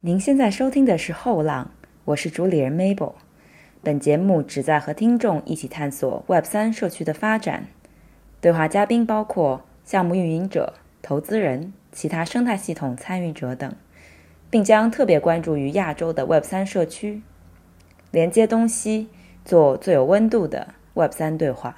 您现在收听的是《后浪》，我是主理人 Mabel。本节目旨在和听众一起探索 Web 三社区的发展。对话嘉宾包括项目运营者、投资人、其他生态系统参与者等，并将特别关注于亚洲的 Web 三社区，连接东西，做最有温度的 Web 三对话。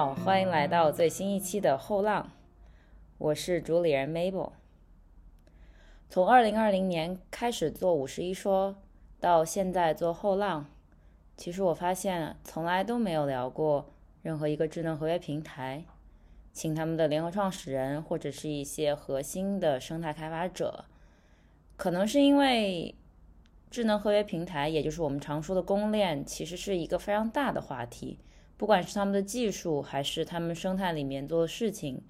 好，欢迎来到最新一期的后浪，我是主理人 Mabel。从二零二零年开始做五十一说，到现在做后浪，其实我发现从来都没有聊过任何一个智能合约平台，请他们的联合创始人或者是一些核心的生态开发者，可能是因为智能合约平台，也就是我们常说的公链，其实是一个非常大的话题。不管是他们的技术，还是他们生态里面做的事情，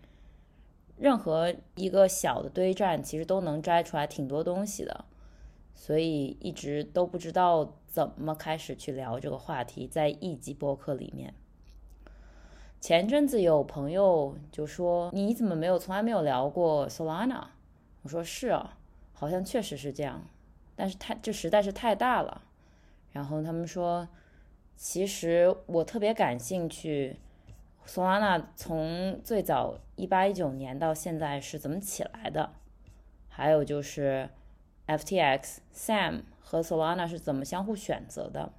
任何一个小的堆栈，其实都能摘出来挺多东西的。所以一直都不知道怎么开始去聊这个话题，在一集播客里面。前阵子有朋友就说：“你怎么没有从来没有聊过 Solana？” 我说：“是啊，好像确实是这样，但是太这实在是太大了。”然后他们说。其实我特别感兴趣，Solana 从最早一八一九年到现在是怎么起来的？还有就是 FTX、Sam 和 Solana 是怎么相互选择的？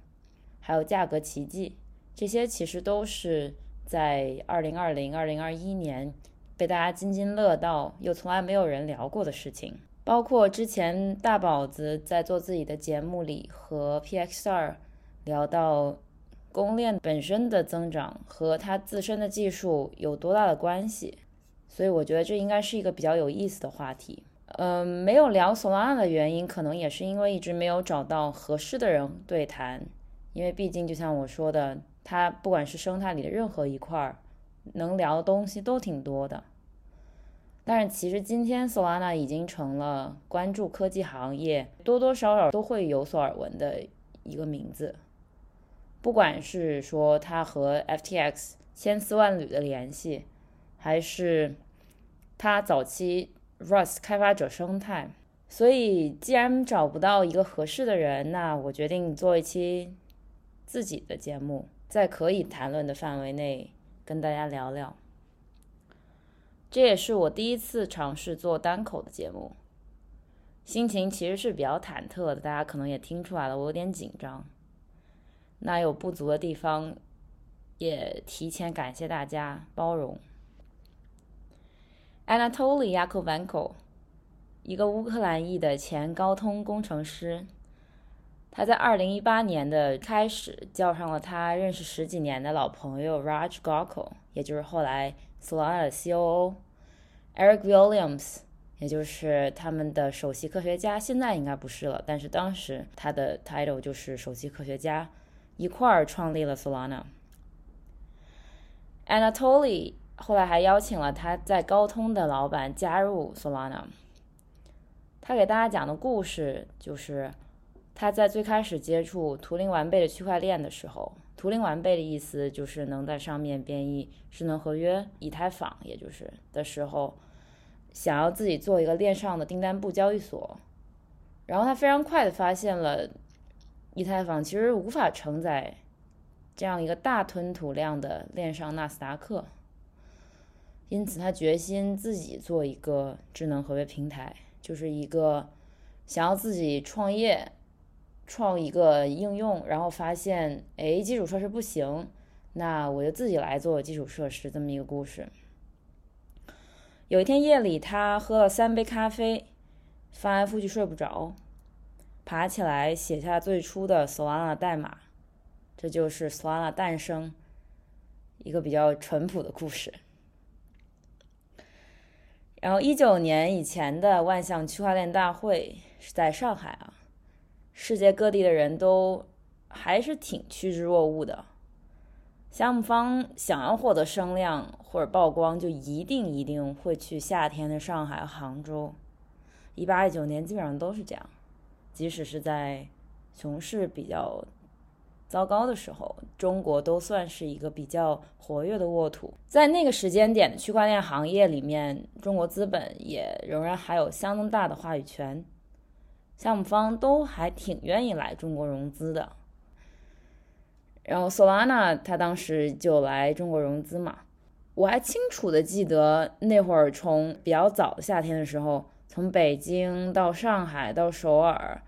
还有价格奇迹，这些其实都是在二零二零、二零二一年被大家津津乐道又从来没有人聊过的事情。包括之前大宝子在做自己的节目里和 PXR 聊到。公链本身的增长和它自身的技术有多大的关系？所以我觉得这应该是一个比较有意思的话题。嗯，没有聊 Solana 的原因，可能也是因为一直没有找到合适的人对谈。因为毕竟就像我说的，它不管是生态里的任何一块儿，能聊的东西都挺多的。但是其实今天 Solana 已经成了关注科技行业多多少少都会有所耳闻的一个名字。不管是说他和 FTX 千丝万缕的联系，还是他早期 Rust 开发者生态，所以既然找不到一个合适的人，那我决定做一期自己的节目，在可以谈论的范围内跟大家聊聊。这也是我第一次尝试做单口的节目，心情其实是比较忐忑的，大家可能也听出来了，我有点紧张。那有不足的地方，也提前感谢大家包容。Anatoly Yakovenko，一个乌克兰裔的前高通工程师，他在2018年的开始叫上了他认识十几年的老朋友 Raj g o k o 也就是后来 Solana 的 COO，Eric Williams，也就是他们的首席科学家，现在应该不是了，但是当时他的 title 就是首席科学家。一块儿创立了 Solana。Anatoly 后来还邀请了他在高通的老板加入 Solana。他给大家讲的故事就是，他在最开始接触图灵完备的区块链的时候，图灵完备的意思就是能在上面编译智能合约、以太坊，也就是的时候，想要自己做一个链上的订单簿交易所，然后他非常快的发现了。以太坊其实无法承载这样一个大吞吐量的链上纳斯达克，因此他决心自己做一个智能合约平台，就是一个想要自己创业、创一个应用，然后发现哎基础设施不行，那我就自己来做基础设施这么一个故事。有一天夜里，他喝了三杯咖啡，翻来覆去睡不着。爬起来写下最初的 Solana 代码，这就是 Solana 诞生一个比较淳朴的故事。然后一九年以前的万象区块链大会是在上海啊，世界各地的人都还是挺趋之若鹜的。项目方想要获得声量或者曝光，就一定一定会去夏天的上海、杭州。一八一九年基本上都是这样，即使是在熊市比较糟糕的时候，中国都算是一个比较活跃的沃土。在那个时间点的区块链行业里面，中国资本也仍然还有相当大的话语权，项目方都还挺愿意来中国融资的。然后，Solana 他当时就来中国融资嘛，我还清楚的记得那会儿从比较早的夏天的时候，从北京到上海到首尔，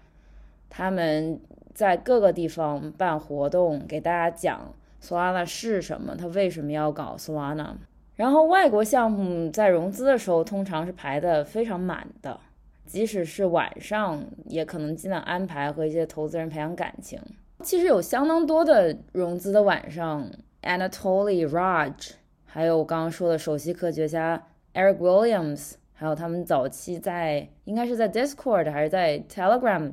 他们在各个地方办活动，给大家讲 Solana 是什么，他为什么要搞 Solana。然后外国项目在融资的时候，通常是排的非常满的，即使是晚上，也可能尽量安排和一些投资人培养感情。其实有相当多的融资的晚上，Anatoly Raj，还有我刚刚说的首席科学家 Eric Williams，还有他们早期在应该是在 Discord 还是在 Telegram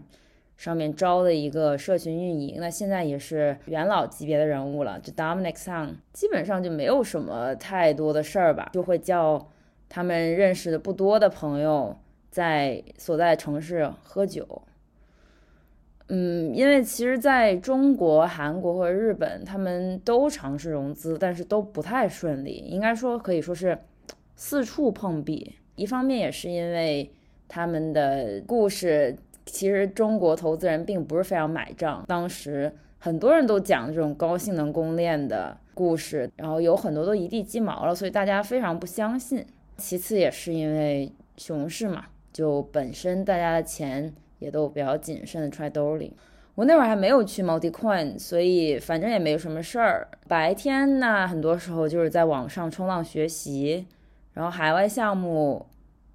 上面招的一个社群运营，那现在也是元老级别的人物了。就 Dominic Sun 基本上就没有什么太多的事儿吧，就会叫他们认识的不多的朋友在所在城市喝酒。嗯，因为其实在中国、韩国和日本，他们都尝试融资，但是都不太顺利。应该说可以说是四处碰壁。一方面也是因为他们的故事，其实中国投资人并不是非常买账。当时很多人都讲这种高性能公链的故事，然后有很多都一地鸡毛了，所以大家非常不相信。其次也是因为熊市嘛，就本身大家的钱。也都比较谨慎的揣兜里。我那会儿还没有去 MultiCoin，所以反正也没什么事儿。白天呢，很多时候就是在网上冲浪学习，然后海外项目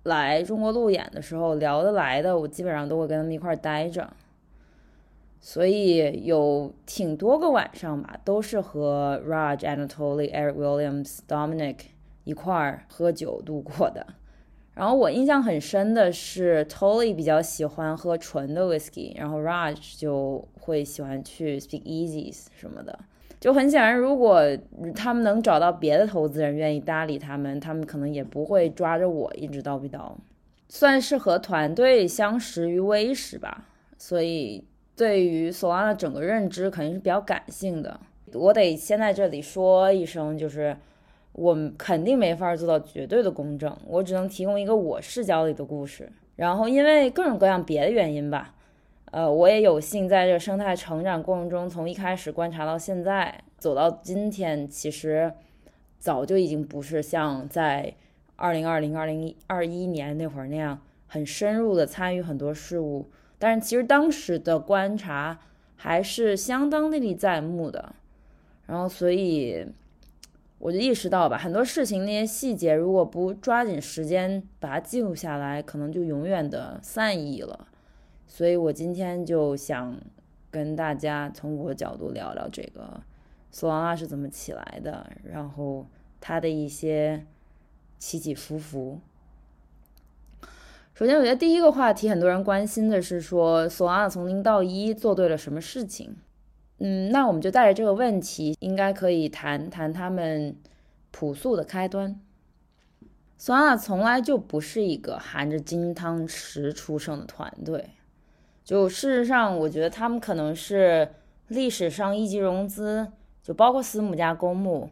来中国路演的时候聊得来的，我基本上都会跟他们一块儿待着。所以有挺多个晚上吧，都是和 Raj Anatoly、Eric Williams、Dominic 一块儿喝酒度过的。然后我印象很深的是，Tolly 比较喜欢喝纯的 whisky，然后 Raj 就会喜欢去 Speakeasies 什么的。就很显然，如果他们能找到别的投资人愿意搭理他们，他们可能也不会抓着我一直叨逼叨。算是和团队相识于微时吧，所以对于索拉的整个认知肯定是比较感性的。我得先在这里说一声，就是。我肯定没法做到绝对的公正，我只能提供一个我视角里的故事。然后因为各种各样别的原因吧，呃，我也有幸在这个生态成长过程中，从一开始观察到现在，走到今天，其实早就已经不是像在二零二零、二零二一年那会儿那样很深入的参与很多事物，但是其实当时的观察还是相当历历在目的。然后所以。我就意识到吧，很多事情那些细节，如果不抓紧时间把它记录下来，可能就永远的散佚了。所以我今天就想跟大家从我的角度聊聊这个索朗拉是怎么起来的，然后它的一些起起伏伏。首先，我觉得第一个话题很多人关心的是说索朗拉从零到一做对了什么事情。嗯，那我们就带着这个问题，应该可以谈谈他们朴素的开端。索拉从来就不是一个含着金汤匙出生的团队，就事实上，我觉得他们可能是历史上一级融资，就包括私募加公募，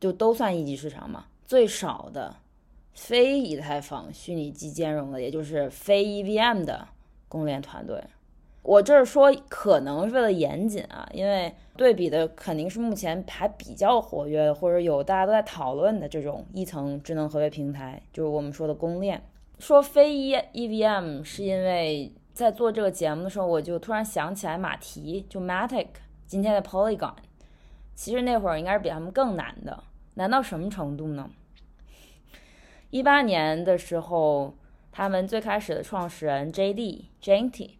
就都算一级市场嘛，最少的非以太坊虚拟机兼容的，也就是非 EVM 的公链团队。我这儿说可能是为了严谨啊，因为对比的肯定是目前还比较活跃的，或者有大家都在讨论的这种一层智能合约平台，就是我们说的公链。说非 E EVM 是因为在做这个节目的时候，我就突然想起来马蹄，就 Matic 今天的 Polygon，其实那会儿应该是比他们更难的，难到什么程度呢？一八年的时候，他们最开始的创始人 JD Janty。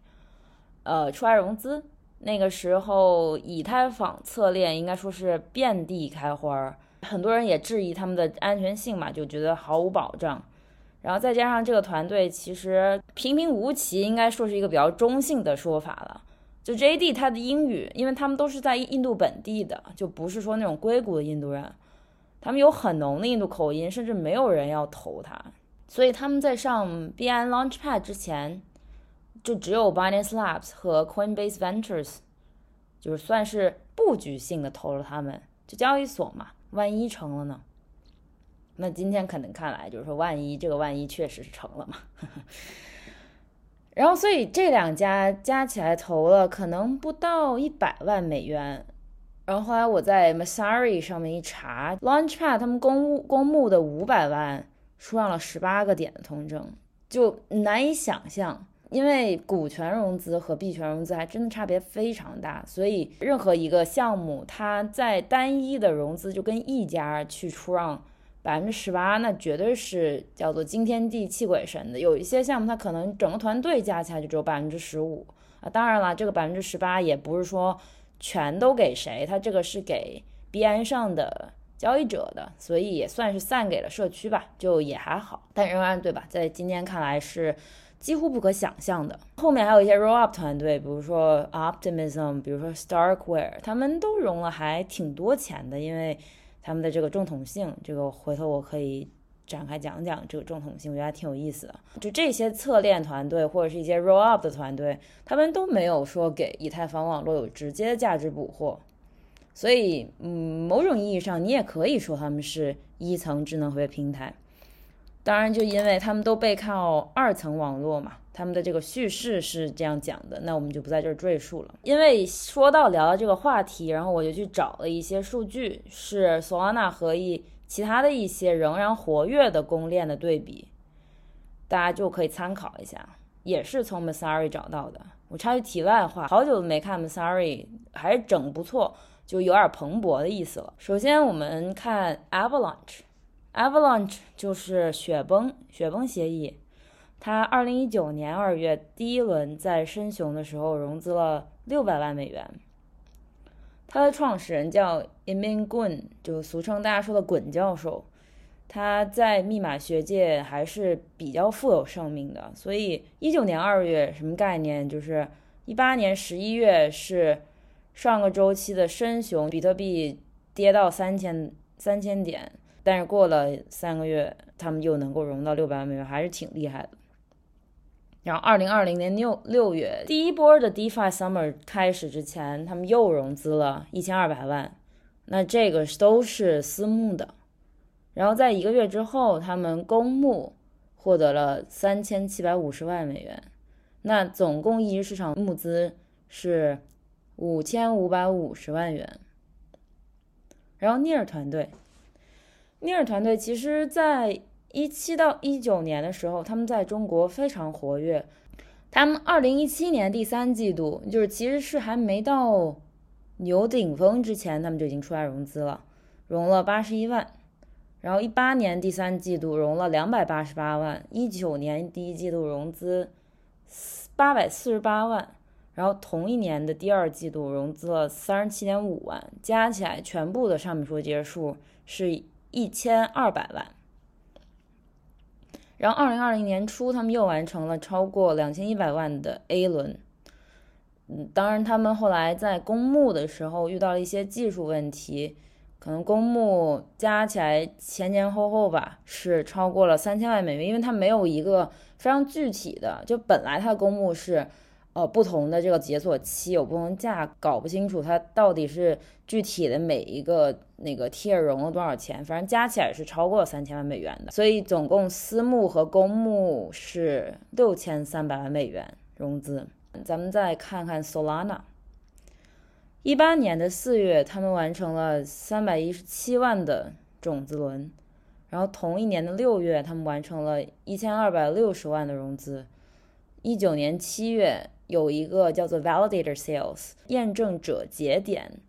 呃，出来融资那个时候，以太坊侧链应该说是遍地开花，很多人也质疑他们的安全性嘛，就觉得毫无保障。然后再加上这个团队其实平平无奇，应该说是一个比较中性的说法了。就 J.D. 他的英语，因为他们都是在印度本地的，就不是说那种硅谷的印度人，他们有很浓的印度口音，甚至没有人要投他。所以他们在上 b n Launchpad 之前，就只有 Binance Labs 和 Coinbase Ventures，就是算是布局性的投了他们。就交易所嘛，万一成了呢？那今天可能看来就是说，万一这个万一确实是成了嘛？然后，所以这两家加起来投了可能不到一百万美元。然后后来我在 Masari 上面一查，Launchpad 他们公公募的五百万出让了十八个点的通证，就难以想象。因为股权融资和币权融资还真的差别非常大，所以任何一个项目它在单一的融资就跟一家去出让。百分之十八，那绝对是叫做惊天地泣鬼神的。有一些项目，它可能整个团队加起来就只有百分之十五啊。当然了，这个百分之十八也不是说全都给谁，它这个是给边上的交易者的，所以也算是散给了社区吧，就也还好。但仍然对吧，在今天看来是几乎不可想象的。后面还有一些 roll up 团队，比如说 Optimism，比如说 Starkware，他们都融了还挺多钱的，因为。他们的这个正统性，这个回头我可以展开讲讲这个正统性，我觉得还挺有意思的。就这些侧链团队或者是一些 roll up 的团队，他们都没有说给以太坊网络有直接的价值捕获，所以，嗯，某种意义上你也可以说他们是一层智能合约平台。当然，就因为他们都背靠二层网络嘛。他们的这个叙事是这样讲的，那我们就不在这儿赘述了。因为说到聊到这个话题，然后我就去找了一些数据，是 Solana 和一其他的一些仍然活跃的公链的对比，大家就可以参考一下。也是从 m a s a r i 找到的。我插句题外话，好久没看 m a s a r i 还是整不错，就有点蓬勃的意思了。首先我们看 Avalanche Avalanche 就是雪崩，雪崩协议。他二零一九年二月第一轮在深熊的时候融资了六百万美元。他的创始人叫 Emin Gun，就俗称大家说的“滚教授”。他在密码学界还是比较富有盛名的。所以一九年二月什么概念？就是一八年十一月是上个周期的深熊，比特币跌到三千三千点，但是过了三个月，他们又能够融到六百万美元，还是挺厉害的。然后，二零二零年六六月，第一波的 DeFi Summer 开始之前，他们又融资了一千二百万，那这个都是私募的。然后在一个月之后，他们公募获得了三千七百五十万美元，那总共一级市场募资是五千五百五十万元。然后 Near 团队，Near 团队其实，在一七到一九年的时候，他们在中国非常活跃。他们二零一七年第三季度，就是其实是还没到牛顶峰之前，他们就已经出来融资了，融了八十一万。然后一八年第三季度融了两百八十八万，一九年第一季度融资八百四十八万，然后同一年的第二季度融资了三十七点五万，加起来全部的上面说这些数是一千二百万。然后，二零二零年初，他们又完成了超过两千一百万的 A 轮。嗯，当然，他们后来在公募的时候遇到了一些技术问题，可能公募加起来前前后后吧是超过了三千万美元，因为它没有一个非常具体的，就本来它的公募是。呃，不同的这个解锁期有不同价，搞不清楚它到底是具体的每一个那个 tier 融了多少钱，反正加起来是超过三千万美元的。所以总共私募和公募是六千三百万美元融资。咱们再看看 Solana，一八年的四月，他们完成了三百一十七万的种子轮，然后同一年的六月，他们完成了一千二百六十万的融资。一九年七月。有一个叫做 Validator Sales 验证者节点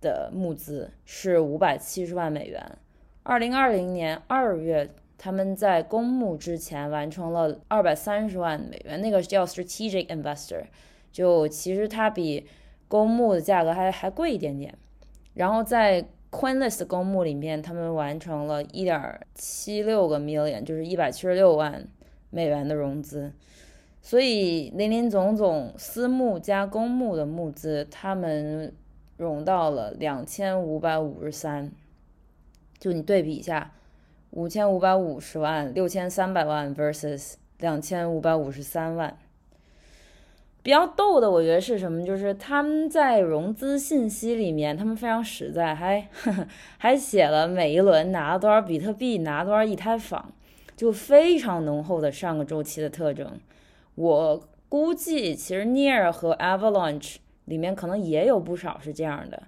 的募资是五百七十万美元。二零二零年二月，他们在公募之前完成了二百三十万美元，那个叫 Strategic Investor，就其实它比公募的价格还还贵一点点。然后在 Quinless 公募里面，他们完成了一点七六个 million，就是一百七十六万美元的融资。所以林林总总私募加公募的募资，他们融到了两千五百五十三。就你对比一下，五千五百五十万、六千三百万 versus 两千五百五十三万。比较逗的，我觉得是什么？就是他们在融资信息里面，他们非常实在，还 还写了每一轮拿了多少比特币，拿多少以太坊，就非常浓厚的上个周期的特征。我估计，其实 Near 和 Avalanche 里面可能也有不少是这样的，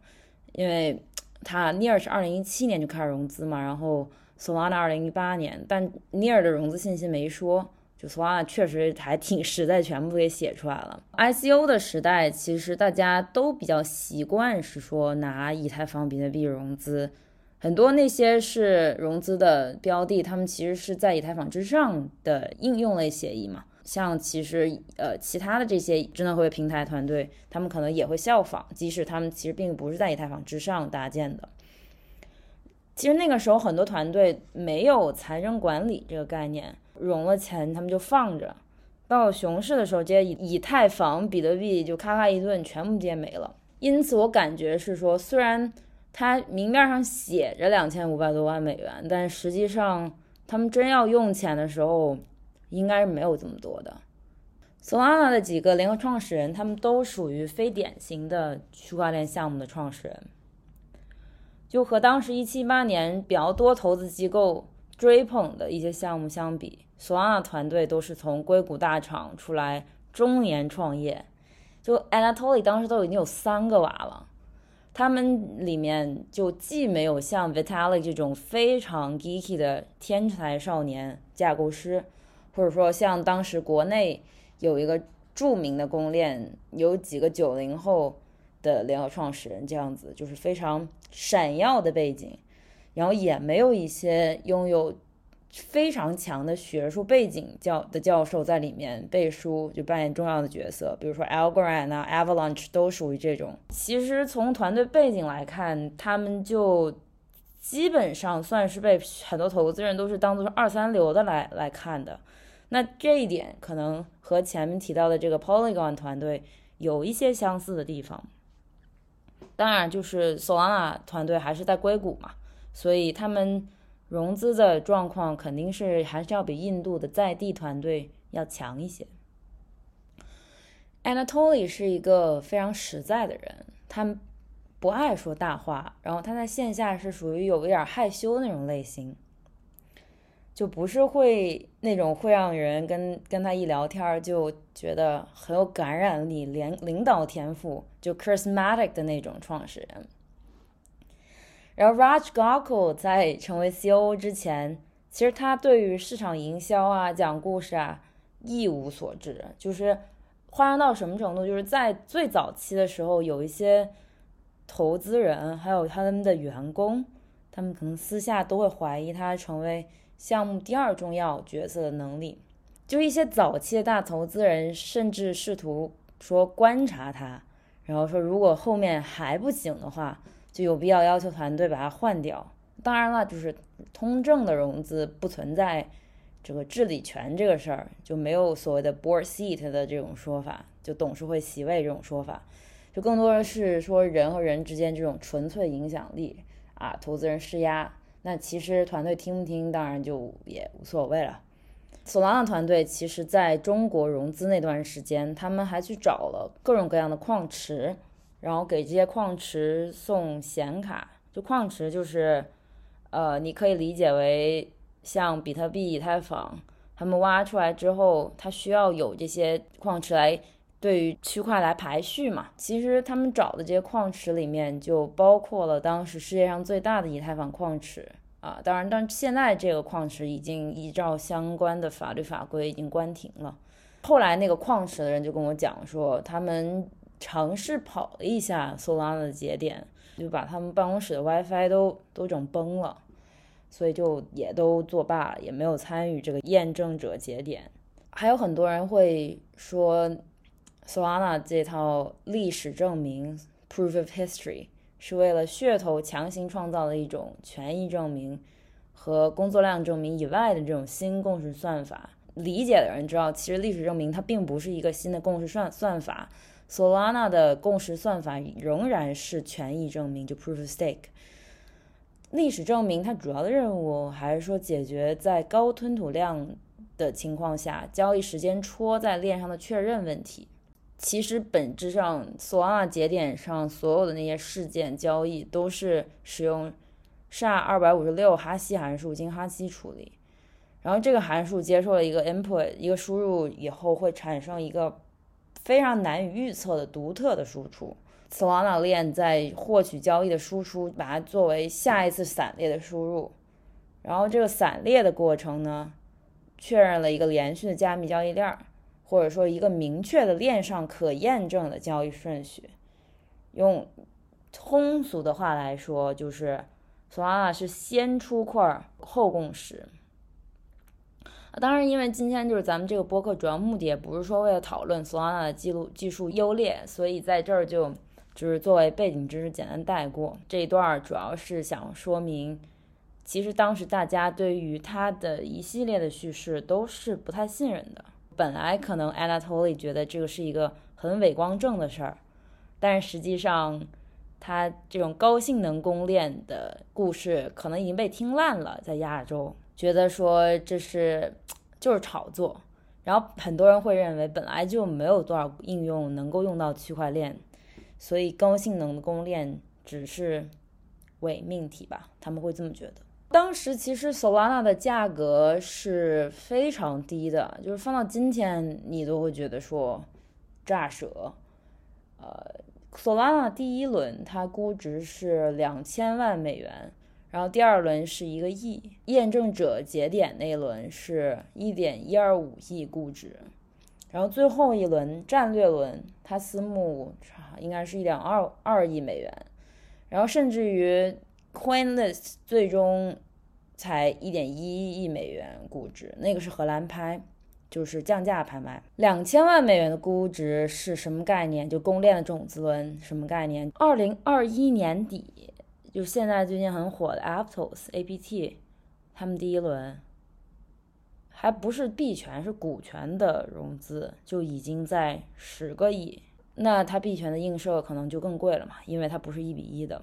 因为 它 Near 是二零一七年就开始融资嘛，然后 Solana 二零一八年，但 Near 的融资信息没说。就 Solana 确实还挺实在，全部给写出来了。ICO 的时代，其实大家都比较习惯是说拿以太坊、比特币融资，很多那些是融资的标的，他们其实是在以太坊之上的应用类协议嘛。像其实呃其他的这些智能合约平台团队，他们可能也会效仿，即使他们其实并不是在以太坊之上搭建的。其实那个时候很多团队没有财政管理这个概念。融了钱，他们就放着，到熊市的时候，这些以以太坊、比特币就咔咔一顿，全部接没了。因此，我感觉是说，虽然它明面上写着两千五百多万美元，但实际上他们真要用钱的时候，应该是没有这么多的。Solana 的几个联合创始人，他们都属于非典型的区块链项目的创始人，就和当时一七八年比较多投资机构追捧的一些项目相比。，Solana 团队都是从硅谷大厂出来，中年创业。就 Anatoly 当时都已经有三个娃了，他们里面就既没有像 Vitalik 这种非常 geeky 的天才少年架构师，或者说像当时国内有一个著名的公链，有几个九零后的联合创始人这样子，就是非常闪耀的背景，然后也没有一些拥有。非常强的学术背景教的教授在里面背书，就扮演重要的角色。比如说 Algorand 啊，Avalanche 都属于这种。其实从团队背景来看，他们就基本上算是被很多投资人都是当做是二三流的来来看的。那这一点可能和前面提到的这个 Polygon 团队有一些相似的地方。当然，就是 Solana 团队还是在硅谷嘛，所以他们。融资的状况肯定是还是要比印度的在地团队要强一些。Anatoly 是一个非常实在的人，他不爱说大话，然后他在线下是属于有一点害羞那种类型，就不是会那种会让人跟跟他一聊天就觉得很有感染力、领领导天赋就 charismatic 的那种创始人。然后 Raj g a k u l 在成为 CEO 之前，其实他对于市场营销啊、讲故事啊一无所知。就是夸张到什么程度？就是在最早期的时候，有一些投资人还有他们的员工，他们可能私下都会怀疑他成为项目第二重要角色的能力。就一些早期的大投资人，甚至试图说观察他，然后说如果后面还不行的话。就有必要要求团队把它换掉。当然了，就是通证的融资不存在这个治理权这个事儿，就没有所谓的 board seat 的这种说法，就董事会席位这种说法，就更多的是说人和人之间这种纯粹影响力啊，投资人施压。那其实团队听不听，当然就也无所谓了。索拉纳团队其实在中国融资那段时间，他们还去找了各种各样的矿池。然后给这些矿池送显卡，就矿池就是，呃，你可以理解为像比特币、以太坊，他们挖出来之后，它需要有这些矿池来对于区块来排序嘛。其实他们找的这些矿池里面就包括了当时世界上最大的以太坊矿池啊。当然，但现在这个矿池已经依照相关的法律法规已经关停了。后来那个矿池的人就跟我讲说，他们。尝试跑了一下 Solana 的节点，就把他们办公室的 WiFi 都都整崩了，所以就也都作罢，也没有参与这个验证者节点。还有很多人会说，Solana 这套历史证明 （Proof of History） 是为了噱头强行创造了一种权益证明和工作量证明以外的这种新共识算法。理解的人知道，其实历史证明它并不是一个新的共识算算法。Solana 的共识算法仍然是权益证明，就 Proof of Stake。历史证明它主要的任务还是说解决在高吞吐量的情况下交易时间戳在链上的确认问题。其实本质上，Solana 节点上所有的那些事件交易都是使用 SHA 二百五十六哈希函数经哈希处理。然后这个函数接受了一个 input，一个输入以后会产生一个非常难以预测的独特的输出。Solana 链在获取交易的输出，把它作为下一次散列的输入。然后这个散列的过程呢，确认了一个连续的加密交易链儿，或者说一个明确的链上可验证的交易顺序。用通俗的话来说，就是 Solana 是先出块后共识。当然，因为今天就是咱们这个播客主要目的也不是说为了讨论 Solana 的记录技术优劣，所以在这儿就就是作为背景知识简单带过。这一段主要是想说明，其实当时大家对于他的一系列的叙事都是不太信任的。本来可能 Anatoly 觉得这个是一个很伟光正的事儿，但是实际上他这种高性能公链的故事可能已经被听烂了，在亚洲。觉得说这是就是炒作，然后很多人会认为本来就没有多少应用能够用到区块链，所以高性能的公链只是伪命题吧？他们会这么觉得。当时其实 Solana 的价格是非常低的，就是放到今天你都会觉得说炸舌。呃，Solana 第一轮它估值是两千万美元。然后第二轮是一个亿，验证者节点那一轮是一点一二五亿估值，然后最后一轮战略轮，它私募应该是一点二二亿美元，然后甚至于 Coinlist 最终才一点一亿美元估值，那个是荷兰拍，就是降价拍卖，两千万美元的估值是什么概念？就公链的种子轮什么概念？二零二一年底。就现在最近很火的 Aptos APT，他们第一轮还不是币权，是股权的融资就已经在十个亿，那它币权的映射可能就更贵了嘛，因为它不是一比一的。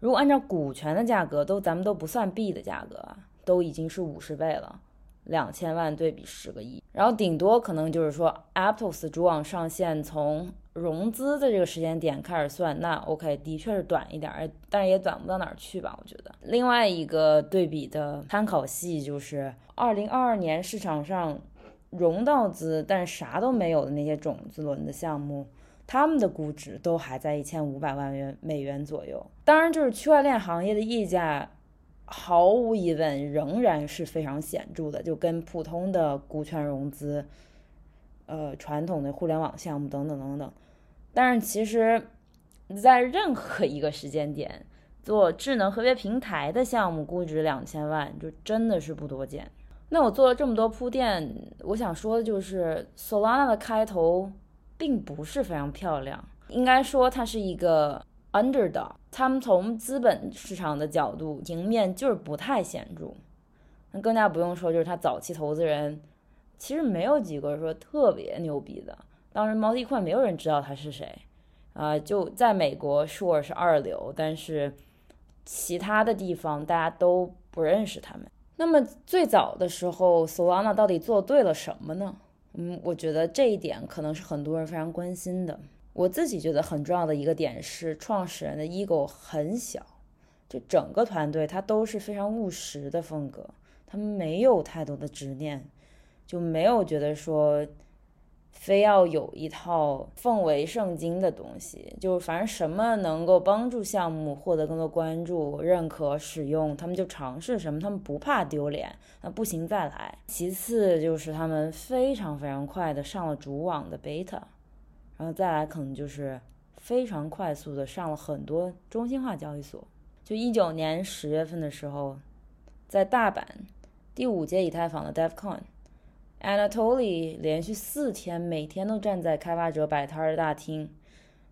如果按照股权的价格，都咱们都不算币的价格，都已经是五十倍了。两千万对比十个亿，然后顶多可能就是说，Aptos 主网上线从融资的这个时间点开始算，那 OK，的确是短一点，但是也短不到哪儿去吧？我觉得。另外一个对比的参考系就是二零二二年市场上融到资但啥都没有的那些种子轮的项目，他们的估值都还在一千五百万元美元左右。当然，就是区块链行业的溢价。毫无疑问，仍然是非常显著的，就跟普通的股权融资，呃，传统的互联网项目等等等等。但是其实，在任何一个时间点做智能合约平台的项目，估值两千万，就真的是不多见。那我做了这么多铺垫，我想说的就是，Solana 的开头并不是非常漂亮，应该说它是一个。Underdog，他们从资本市场的角度，赢面就是不太显著。那更加不用说，就是他早期投资人其实没有几个说特别牛逼的。当时毛地块没有人知道他是谁啊，就在美国，Sure 是二流，但是其他的地方大家都不认识他们。那么最早的时候，Solana 到底做对了什么呢？嗯，我觉得这一点可能是很多人非常关心的。我自己觉得很重要的一个点是，创始人的 ego 很小，就整个团队他都是非常务实的风格，他们没有太多的执念，就没有觉得说非要有一套奉为圣经的东西，就是反正什么能够帮助项目获得更多关注、认可、使用，他们就尝试什么，他们不怕丢脸，那不行再来。其次就是他们非常非常快的上了主网的 beta。然后再来，可能就是非常快速的上了很多中心化交易所。就一九年十月份的时候，在大阪第五届以太坊的 DevCon Anatoly 连续四天每天都站在开发者摆摊的大厅，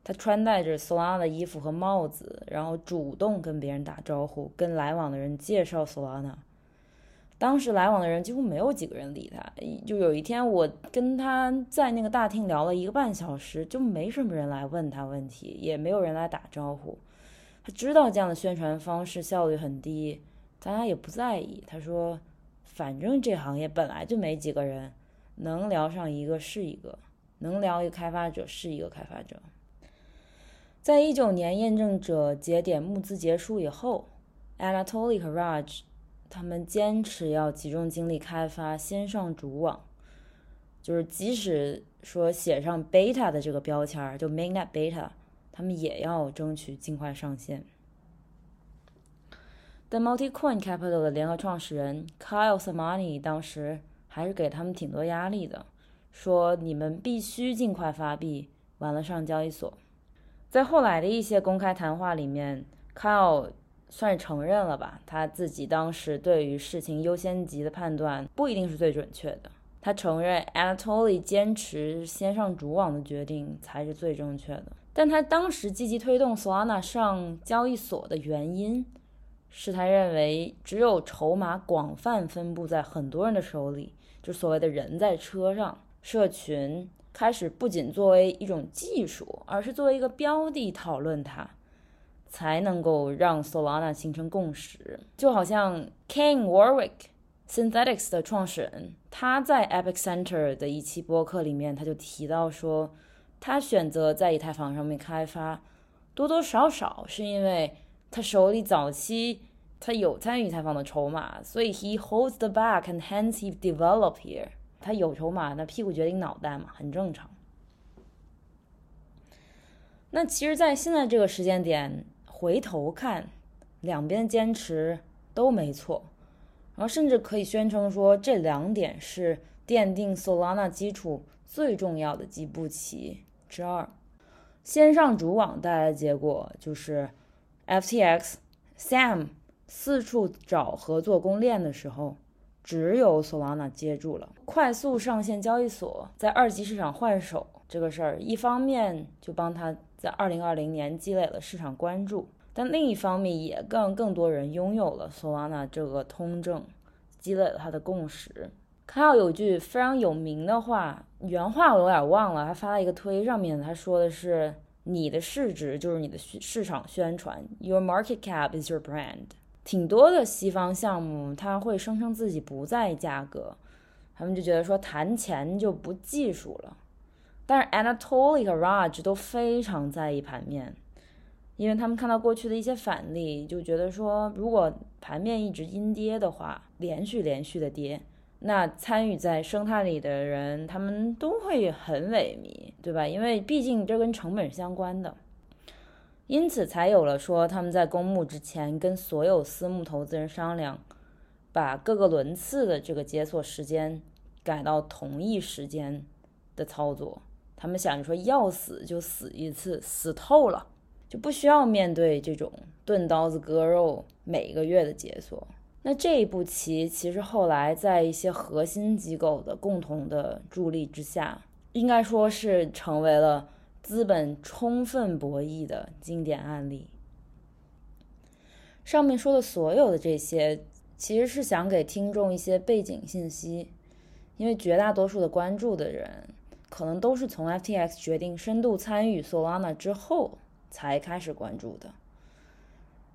他穿戴着 Solana 的衣服和帽子，然后主动跟别人打招呼，跟来往的人介绍 Solana。当时来往的人几乎没有几个人理他。就有一天，我跟他在那个大厅聊了一个半小时，就没什么人来问他问题，也没有人来打招呼。他知道这样的宣传方式效率很低，大家也不在意。他说：“反正这行业本来就没几个人，能聊上一个是一个，能聊一个开发者是一个开发者。”在一九年验证者节点募资结束以后，Anatoly 和 Raj。他们坚持要集中精力开发先上主网，就是即使说写上 beta 的这个标签儿，就 mainnet beta，他们也要争取尽快上线。但 Multicoin Capital 的联合创始人 Kyle Samani 当时还是给他们挺多压力的，说你们必须尽快发币，完了上交易所。在后来的一些公开谈话里面，Kyle。算是承认了吧，他自己当时对于事情优先级的判断不一定是最准确的。他承认 Anatoly 坚持先上主网的决定才是最正确的，但他当时积极推动 Solana 上交易所的原因，是他认为只有筹码广泛分布在很多人的手里，就所谓的人在车上，社群开始不仅作为一种技术，而是作为一个标的讨论它。才能够让 Solana 形成共识，就好像 King Warwick Synthetics 的创始人，他在 Epic Center 的一期播客里面，他就提到说，他选择在以太坊上面开发，多多少少是因为他手里早期他有参与采访的筹码，所以 he holds the back and hence he develop here。他有筹码，那屁股决定脑袋嘛，很正常。那其实，在现在这个时间点。回头看，两边坚持都没错，然后甚至可以宣称说，这两点是奠定 Solana 基础最重要的几步棋之二。先上主网带来的结果就是 FTX Sam 四处找合作公链的时候，只有 Solana 接住了。快速上线交易所，在二级市场换手这个事儿，一方面就帮他。在二零二零年积累了市场关注，但另一方面也更更多人拥有了 Solana 这个通证，积累了它的共识。卡奥有句非常有名的话，原话我有点忘了，他发了一个推，上面他说的是：“你的市值就是你的市场宣传，Your market cap is your brand。”挺多的西方项目他会声称自己不在意价格，他们就觉得说谈钱就不技术了。但是 Anatoly 和 Raj 都非常在意盘面，因为他们看到过去的一些反例，就觉得说，如果盘面一直阴跌的话，连续连续的跌，那参与在生态里的人，他们都会很萎靡，对吧？因为毕竟这跟成本相关的，因此才有了说他们在公募之前跟所有私募投资人商量，把各个轮次的这个解锁时间改到同一时间的操作。他们想着说，要死就死一次，死透了，就不需要面对这种钝刀子割肉每个月的解锁。那这一步棋，其实后来在一些核心机构的共同的助力之下，应该说是成为了资本充分博弈的经典案例。上面说的所有的这些，其实是想给听众一些背景信息，因为绝大多数的关注的人。可能都是从 FTX 决定深度参与 Solana 之后才开始关注的。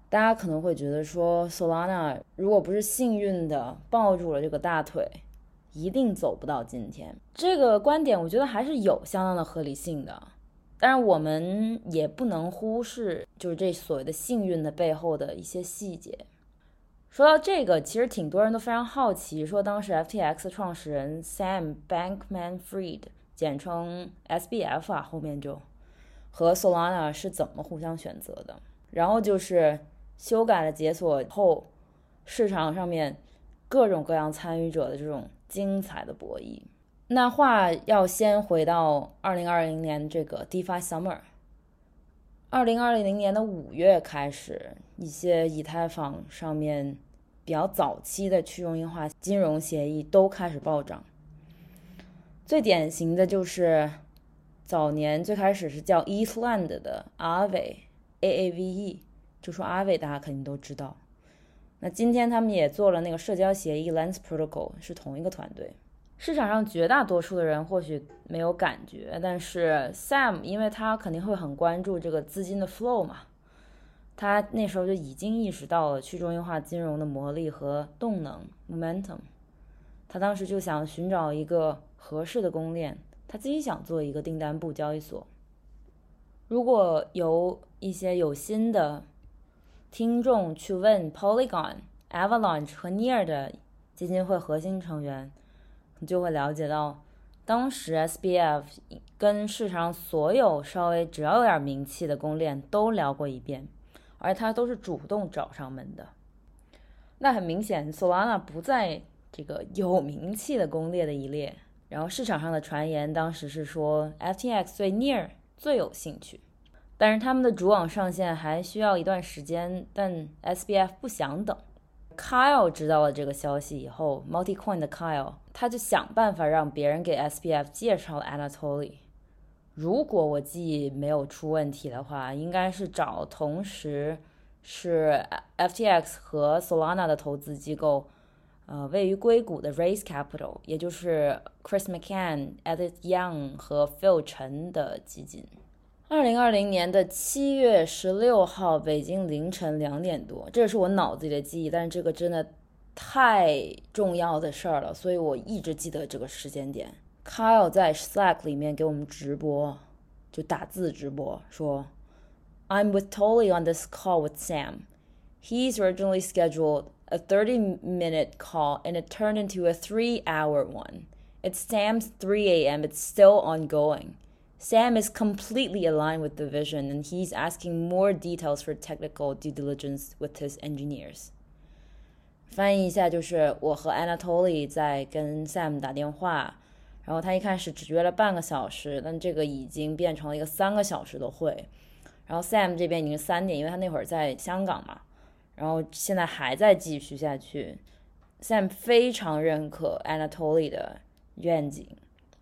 大家可能会觉得说，Solana 如果不是幸运的抱住了这个大腿，一定走不到今天。这个观点我觉得还是有相当的合理性的。但是我们也不能忽视，就是这所谓的幸运的背后的一些细节。说到这个，其实挺多人都非常好奇，说当时 FTX 创始人 Sam Bankman-Fried。简称 SBF 啊，后面就和 Solana 是怎么互相选择的？然后就是修改了解锁后，市场上面各种各样参与者的这种精彩的博弈。那话要先回到2020年这个 DeFi Summer。2020年的五月开始，一些以太坊上面比较早期的去中心化金融协议都开始暴涨。最典型的就是早年最开始是叫 Eastland 的 Aave A A V E，就说 Aave 大家肯定都知道。那今天他们也做了那个社交协议 Lens Protocol，是同一个团队。市场上绝大多数的人或许没有感觉，但是 Sam 因为他肯定会很关注这个资金的 flow 嘛，他那时候就已经意识到了去中心化金融的魔力和动能 momentum。他当时就想寻找一个合适的公链，他自己想做一个订单部交易所。如果有一些有心的听众去问 Polygon、Avalanche 和 Near 的基金会核心成员。你就会了解到，当时 SBF 跟市场所有稍微只要有点名气的公链都聊过一遍，而他都是主动找上门的。那很明显，Solana 不在这个有名气的公链的一列。然后市场上的传言当时是说 FTX 对 Near 最有兴趣，但是他们的主网上线还需要一段时间，但 SBF 不想等。Kyle 知道了这个消息以后，MultiCoin 的 Kyle 他就想办法让别人给 SBF 介绍了 Anatoly。如果我记忆没有出问题的话，应该是找同时是 FTX 和 Solana 的投资机构，呃，位于硅谷的 Raise Capital，也就是 Chris McCann、Ed Young 和 Phil Chen 的基金。二零二零年的七月十六号，北京凌晨两点多，这是我脑子里的记忆，但是这个真的太重要的事儿了，所以我一直记得这个时间点。Kyle 在 Slack 里面给我们直播，就打字直播说：“I'm with Tolly on this call with Sam. He's originally scheduled a 30-minute call, and it turned into a three-hour one. It's Sam's 3 a.m. It's still ongoing.” Sam is completely aligned with the vision and he's asking more details for technical due diligence with his engineers. 翻译一下就是我和 Anatoly 在跟 Sam 打电话，然后他一开始只约了半个小时，但这个已经变成了一个三个小时的会。然后 Sam 这边已经三点，因为他那会儿在香港嘛，然后现在还在继续下去。Sam 非常认可 Anatoly 的愿景，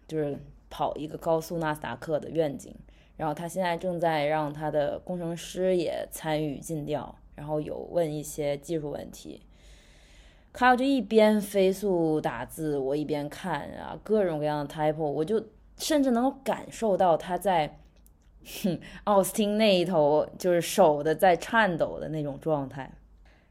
就是。跑一个高速纳斯达克的愿景，然后他现在正在让他的工程师也参与进调，然后有问一些技术问题。卡尔就一边飞速打字，我一边看啊，各种各样的 typo，我就甚至能够感受到他在哼奥斯汀那一头，就是手的在颤抖的那种状态。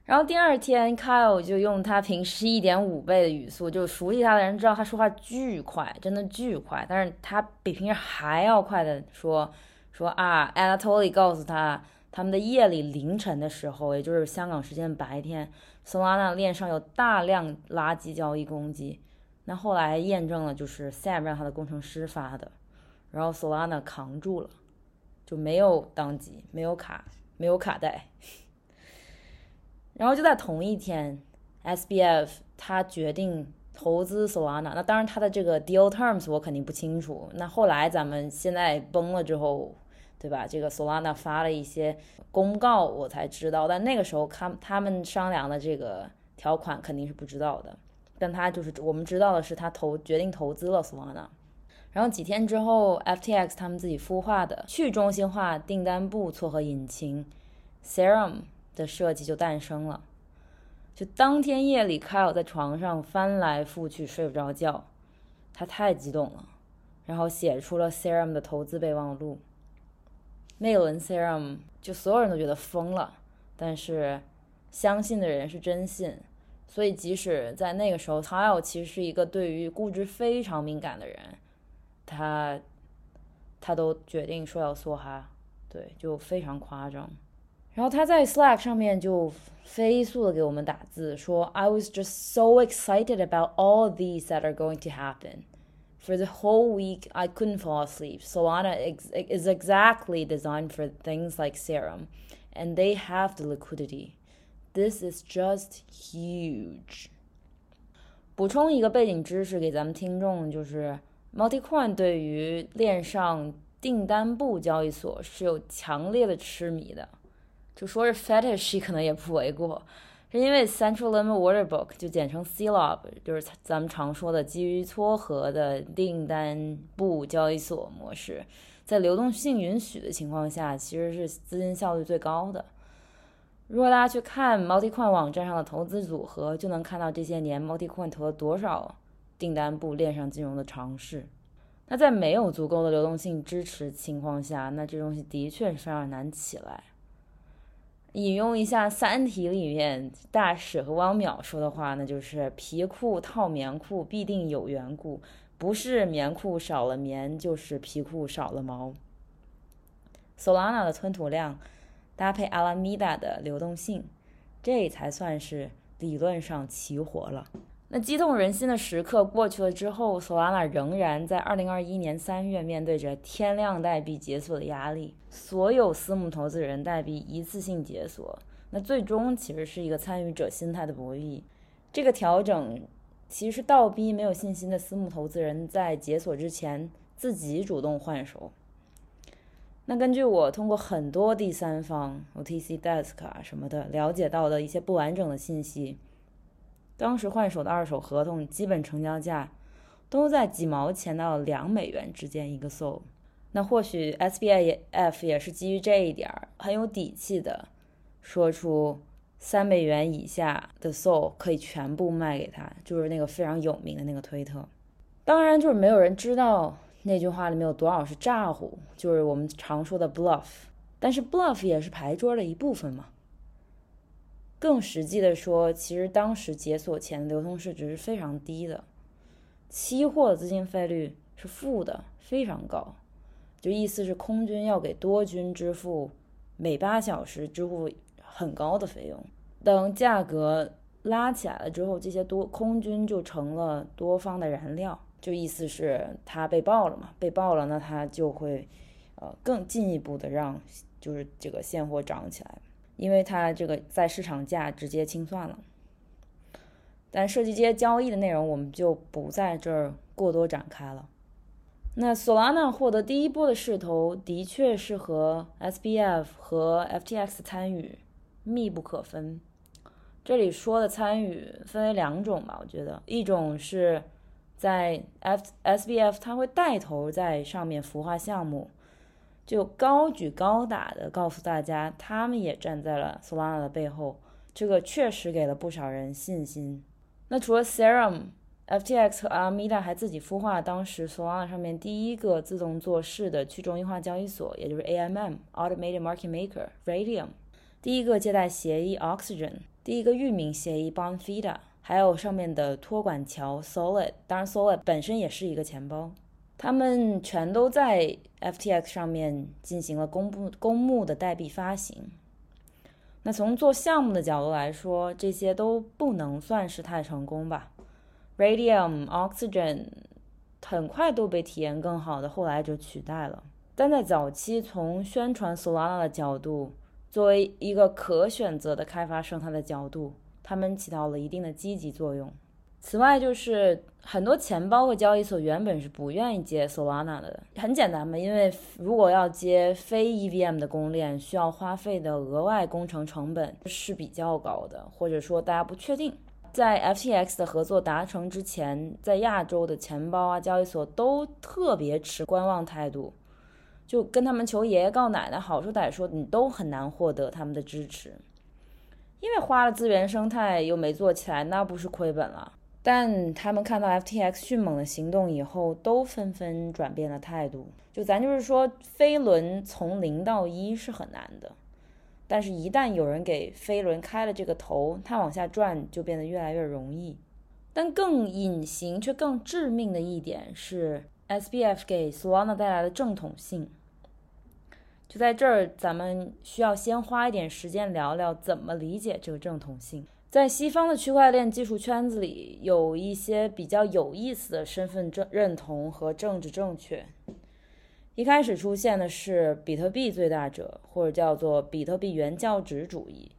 然后第二天，Kyle 就用他平时一点五倍的语速，就熟悉他的人知道他说话巨快，真的巨快。但是他比平时还要快的说说啊，Anatoly 告诉他，他们的夜里凌晨的时候，也就是香港时间白天，Solana 链上有大量垃圾交易攻击。那后来验证了，就是 Sam 让他的工程师发的，然后 Solana 扛住了，就没有宕机，没有卡，没有卡带。然后就在同一天，SBF 他决定投资 Solana。那当然，他的这个 deal terms 我肯定不清楚。那后来咱们现在崩了之后，对吧？这个 Solana 发了一些公告，我才知道。但那个时候，他他们商量的这个条款肯定是不知道的。但他就是我们知道的是，他投决定投资了 Solana。然后几天之后，FTX 他们自己孵化的去中心化订单部撮合引擎 Serum。的设计就诞生了。就当天夜里，，Kyle 在床上翻来覆去睡不着觉，他太激动了，然后写出了 Serum 的投资备忘录。那轮 Serum 就所有人都觉得疯了，但是相信的人是真信，所以即使在那个时候，，Kyle 其实是一个对于估值非常敏感的人，他他都决定说要梭哈，对，就非常夸张。然后他在 Slack 上面就飞速的给我们打字说，I was just so excited about all these that are going to happen. For the whole week, I couldn't fall asleep. Solana is exactly designed for things like Serum, and they have the liquidity. This is just huge. 补充一个背景知识给咱们听众，就是 MultiCoin 对于链上订单部交易所是有强烈的痴迷的。 就说是 fetish 可能也不为过，是因为 Central Limit Order Book 就简称 CLOB，就是咱们常说的基于撮合的订单部交易所模式，在流动性允许的情况下，其实是资金效率最高的。如果大家去看 MultiCoin 网站上的投资组合，就能看到这些年 MultiCoin 投了多少订单部链上金融的尝试。那在没有足够的流动性支持情况下，那这东西的确是非常难起来。引用一下《三体》里面大使和汪淼说的话，那就是“皮裤套棉裤必定有缘故，不是棉裤少了棉，就是皮裤少了毛。” Solana 的吞吐量搭配 Alameda 的流动性，这才算是理论上齐活了。那激动人心的时刻过去了之后，Solana 仍然在2021年3月面对着天量代币解锁的压力，所有私募投资人代币一次性解锁。那最终其实是一个参与者心态的博弈。这个调整其实是倒逼没有信心的私募投资人在解锁之前自己主动换手。那根据我通过很多第三方 OTC Desk 啊什么的了解到的一些不完整的信息。当时换手的二手合同基本成交价都在几毛钱到两美元之间一个 SOL。那或许 SBIF 也是基于这一点很有底气的，说出三美元以下的 SOL 可以全部卖给他，就是那个非常有名的那个推特。当然，就是没有人知道那句话里面有多少是诈唬，就是我们常说的 bluff。但是 bluff 也是牌桌的一部分嘛。更实际的说，其实当时解锁前流通市值是非常低的，期货资金费率是负的，非常高，就意思是空军要给多军支付每八小时支付很高的费用。等价格拉起来了之后，这些多空军就成了多方的燃料，就意思是它被爆了嘛，被爆了，那它就会呃更进一步的让就是这个现货涨起来。因为它这个在市场价直接清算了，但涉及这些交易的内容，我们就不在这儿过多展开了。那 Solana 获得第一波的势头，的确是和 SBF 和 FTX 参与密不可分。这里说的参与分为两种吧，我觉得一种是在 F SBF 它会带头在上面孵化项目。就高举高打的告诉大家，他们也站在了 Solana 的背后，这个确实给了不少人信心。那除了 Serum、FTX 和 Alameda，还自己孵化当时 Solana 上面第一个自动做事的去中心化交易所，也就是 AMM（Automated Market Maker）、Radium，第一个借贷协议 Oxygen，第一个域名协议 Bonfida，还有上面的托管桥 Solid。当然，Solid 本身也是一个钱包。他们全都在 FTX 上面进行了公布公募的代币发行。那从做项目的角度来说，这些都不能算是太成功吧？Radium、Oxygen 很快都被体验更好的后来者取代了。但在早期，从宣传 Solana 的角度，作为一个可选择的开发生态的角度，他们起到了一定的积极作用。此外，就是很多钱包和交易所原本是不愿意接 Solana 的，很简单嘛，因为如果要接非 EVM 的公链，需要花费的额外工程成本是比较高的，或者说大家不确定。在 FTX 的合作达成之前，在亚洲的钱包啊、交易所都特别持观望态度，就跟他们求爷爷告奶奶，好说歹说，你都很难获得他们的支持，因为花了资源生态又没做起来，那不是亏本了。但他们看到 FTX 迅猛的行动以后，都纷纷转变了态度。就咱就是说，飞轮从零到一是很难的，但是，一旦有人给飞轮开了这个头，它往下转就变得越来越容易。但更隐形却更致命的一点是，SBF 给 Solana 带来的正统性。就在这儿，咱们需要先花一点时间聊聊怎么理解这个正统性。在西方的区块链技术圈子里，有一些比较有意思的身份证认同和政治正确。一开始出现的是比特币最大者，或者叫做比特币原教旨主义。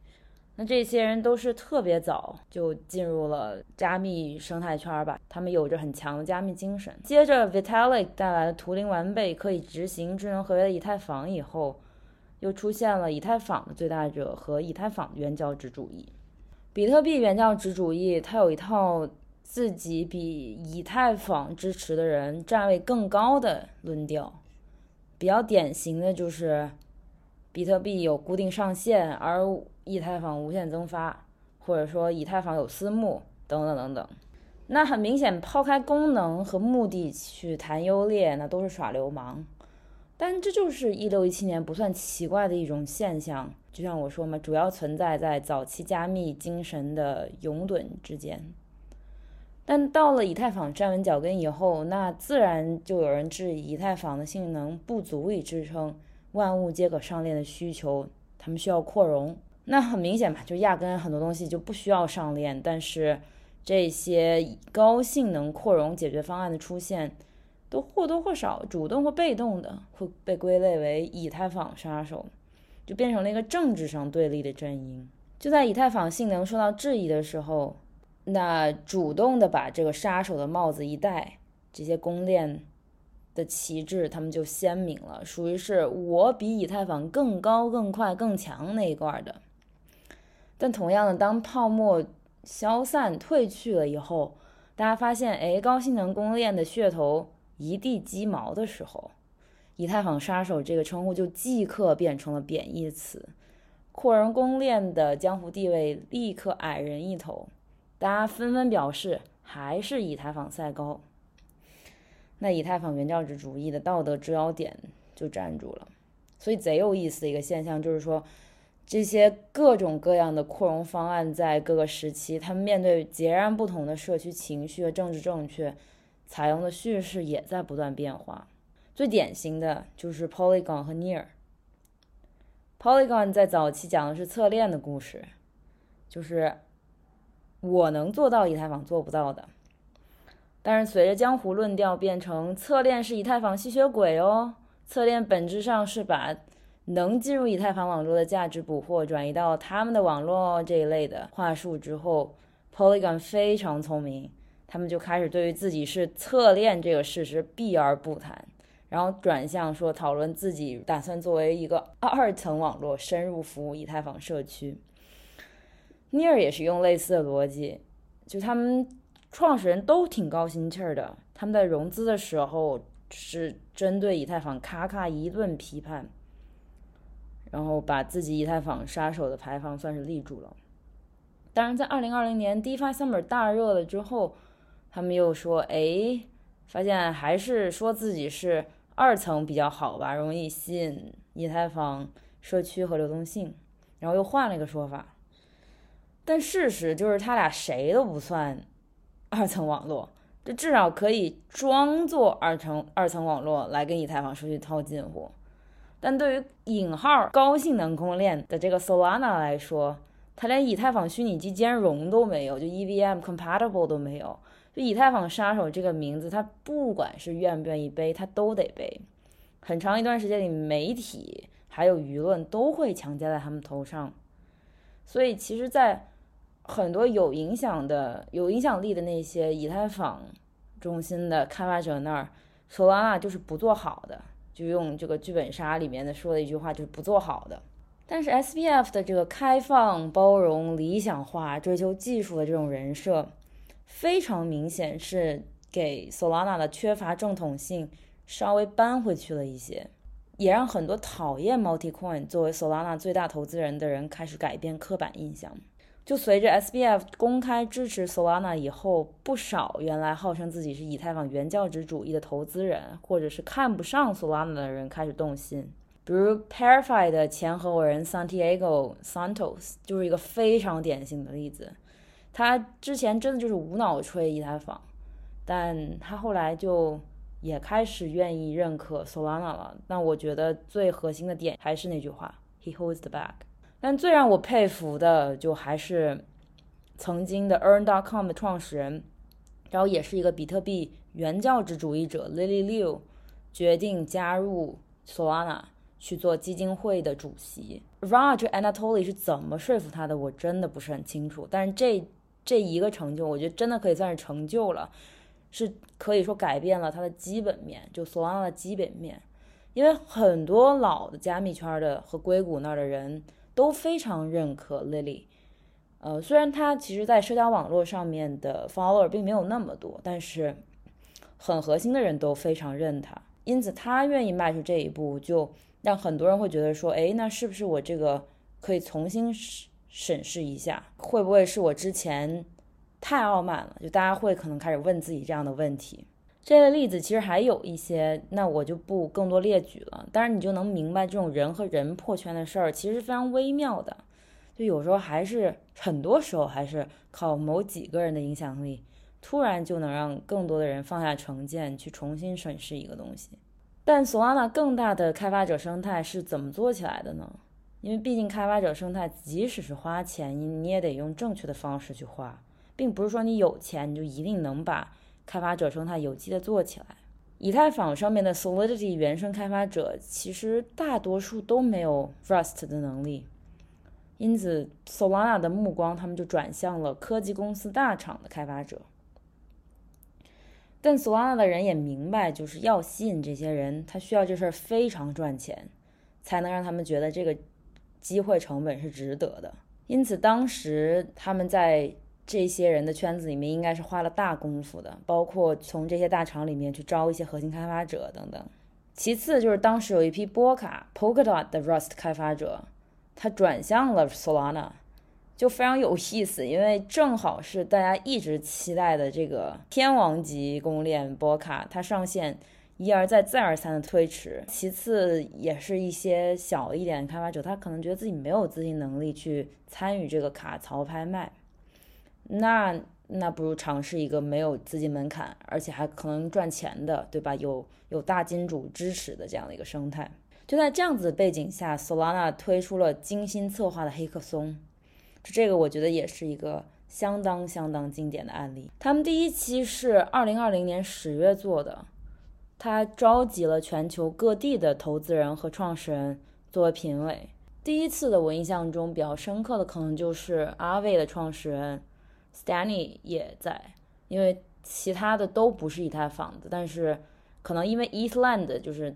那这些人都是特别早就进入了加密生态圈吧，他们有着很强的加密精神。接着，Vitalik 带来的图灵完备、可以执行智能合约的以太坊以后，又出现了以太坊的最大者和以太坊的原教旨主义。比特币原教旨主义它有一套自己比以太坊支持的人站位更高的论调，比较典型的就是比特币有固定上限，而以太坊无限增发，或者说以太坊有私募等等等等。那很明显，抛开功能和目的去谈优劣，那都是耍流氓。但这就是一六一七年不算奇怪的一种现象。就像我说嘛，主要存在在早期加密精神的拥趸之间。但到了以太坊站稳脚跟以后，那自然就有人质疑以太坊的性能不足以支撑万物皆可上链的需求，他们需要扩容。那很明显嘛，就压根很多东西就不需要上链，但是。这些高性能扩容解决方案的出现，都或多或少主动或被动的会被归类为以太坊杀手，就变成了一个政治上对立的阵营。就在以太坊性能受到质疑的时候，那主动的把这个杀手的帽子一戴，这些公链的旗帜他们就鲜明了，属于是我比以太坊更高、更快、更强那一块的。但同样的，当泡沫。消散退去了以后，大家发现，哎，高性能公链的噱头一地鸡毛的时候，以太坊杀手这个称呼就即刻变成了贬义词，扩容公链的江湖地位立刻矮人一头，大家纷纷表示还是以太坊赛高。那以太坊原教旨主义的道德制高点就站住了，所以贼有意思的一个现象就是说。这些各种各样的扩容方案，在各个时期，他们面对截然不同的社区情绪和政治正确，采用的叙事也在不断变化。最典型的就是 Polygon 和 Near。Polygon 在早期讲的是侧链的故事，就是我能做到以太坊做不到的。但是随着江湖论调变成侧链是以太坊吸血鬼哦，侧链本质上是把。能进入以太坊网络的价值捕获，转移到他们的网络这一类的话术之后，Polygon 非常聪明，他们就开始对于自己是侧链这个事实避而不谈，然后转向说讨论自己打算作为一个二层网络深入服务以太坊社区。Near 也是用类似的逻辑，就他们创始人都挺高心气儿的，他们在融资的时候是针对以太坊咔咔一顿批判。然后把自己以太坊杀手的牌坊算是立住了。当然，在二零二零年 DeFi Summer 大热了之后，他们又说：“哎，发现还是说自己是二层比较好吧，容易吸引以太坊社区和流动性。”然后又换了一个说法。但事实就是，他俩谁都不算二层网络，这至少可以装作二层二层网络来跟以太坊社区套近乎。但对于引号高性能公链的这个 Solana 来说，它连以太坊虚拟机兼容都没有，就 EVM compatible 都没有。就以太坊杀手这个名字，它不管是愿不愿意背，它都得背。很长一段时间里，媒体还有舆论都会强加在他们头上。所以，其实，在很多有影响的、有影响力的那些以太坊中心的开发者那儿，Solana 就是不做好的。就用这个剧本杀里面的说的一句话，就是不做好的。但是 S P F 的这个开放、包容、理想化、追求技术的这种人设，非常明显是给 Solana 的缺乏正统性稍微扳回去了一些，也让很多讨厌 Multicoin 作为 Solana 最大投资人的人开始改变刻板印象。就随着 SBF 公开支持 Solana 以后，不少原来号称自己是以太坊原教旨主义的投资人，或者是看不上 Solana 的人开始动心。比如 p a r i f y 的前合伙人 Santiago Santos 就是一个非常典型的例子。他之前真的就是无脑吹以太坊，但他后来就也开始愿意认可 Solana 了。那我觉得最核心的点还是那句话：He holds the bag。但最让我佩服的，就还是曾经的 Earn.com 的创始人，然后也是一个比特币原教旨主义者 Lily Liu，决定加入 Solana 去做基金会的主席。Raj Anatoly 是怎么说服他的？我真的不是很清楚。但是这这一个成就，我觉得真的可以算是成就了，是可以说改变了他的基本面，就 Solana 的基本面。因为很多老的加密圈的和硅谷那儿的人。都非常认可 Lily，呃，虽然他其实在社交网络上面的 follower 并没有那么多，但是很核心的人都非常认他，因此他愿意迈出这一步，就让很多人会觉得说，哎，那是不是我这个可以重新审视一下，会不会是我之前太傲慢了？就大家会可能开始问自己这样的问题。这类例子其实还有一些，那我就不更多列举了。当然，你就能明白这种人和人破圈的事儿其实非常微妙的。就有时候还是很多时候还是靠某几个人的影响力，突然就能让更多的人放下成见，去重新审视一个东西。但 Solana 更大的开发者生态是怎么做起来的呢？因为毕竟开发者生态，即使是花钱，你你也得用正确的方式去花，并不是说你有钱你就一定能把。开发者生态有机的做起来，以太坊上面的 Solidity 原生开发者其实大多数都没有 Rust 的能力，因此 Solana 的目光他们就转向了科技公司大厂的开发者。但 Solana 的人也明白，就是要吸引这些人，他需要这事儿非常赚钱，才能让他们觉得这个机会成本是值得的。因此当时他们在。这些人的圈子里面应该是花了大功夫的，包括从这些大厂里面去招一些核心开发者等等。其次就是当时有一批波卡 Polkadot 的 Rust 开发者，他转向了 Solana，就非常有意思，因为正好是大家一直期待的这个天王级公链波卡，它上线一而再再而三的推迟。其次也是一些小一点的开发者，他可能觉得自己没有资金能力去参与这个卡槽拍卖。那那不如尝试一个没有资金门槛，而且还可能赚钱的，对吧？有有大金主支持的这样的一个生态。就在这样子的背景下，Solana 推出了精心策划的黑客松。就这个，我觉得也是一个相当相当经典的案例。他们第一期是二零二零年十月做的，他召集了全球各地的投资人和创始人作为评委。第一次的我印象中比较深刻的，可能就是阿伟的创始人。Stanley 也在，因为其他的都不是以太坊的，但是可能因为 Eastland 就是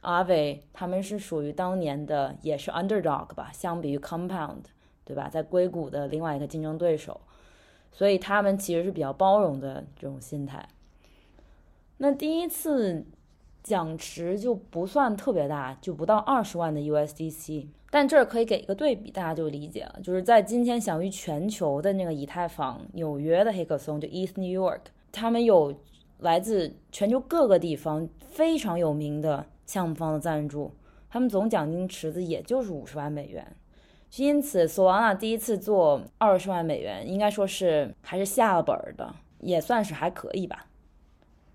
阿伟他们是属于当年的也是 underdog 吧，相比于 Compound 对吧，在硅谷的另外一个竞争对手，所以他们其实是比较包容的这种心态。那第一次奖池就不算特别大，就不到二十万的 USDC。但这儿可以给一个对比，大家就理解了。就是在今天享誉全球的那个以太坊纽约的黑客松，就 East New York，他们有来自全球各个地方非常有名的项目方的赞助，他们总奖金池子也就是五十万美元。因此，索瓦纳第一次做二十万美元，应该说是还是下了本的，也算是还可以吧。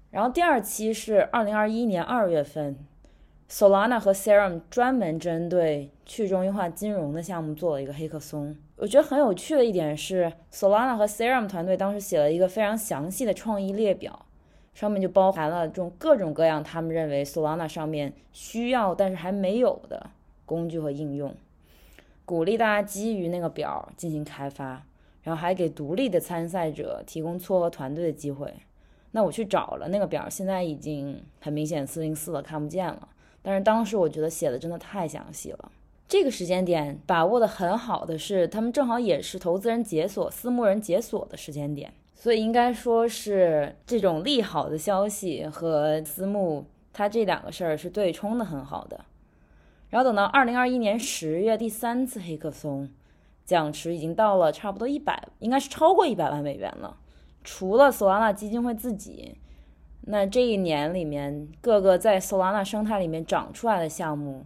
然后第二期是二零二一年二月份。Solana 和 Serum 专门针对去中心化金融的项目做了一个黑客松。我觉得很有趣的一点是，Solana 和 Serum 团队当时写了一个非常详细的创意列表，上面就包含了这种各种各样他们认为 Solana 上面需要但是还没有的工具和应用，鼓励大家基于那个表进行开发，然后还给独立的参赛者提供撮合团队的机会。那我去找了那个表，现在已经很明显四零四了，看不见了。但是当时我觉得写的真的太详细了。这个时间点把握的很好的是，他们正好也是投资人解锁、私募人解锁的时间点，所以应该说是这种利好的消息和私募，它这两个事儿是对冲的很好的。然后等到二零二一年十月第三次黑客松，奖池已经到了差不多一百，应该是超过一百万美元了。除了索拉纳基金会自己。那这一年里面，各个在 Solana 生态里面长出来的项目，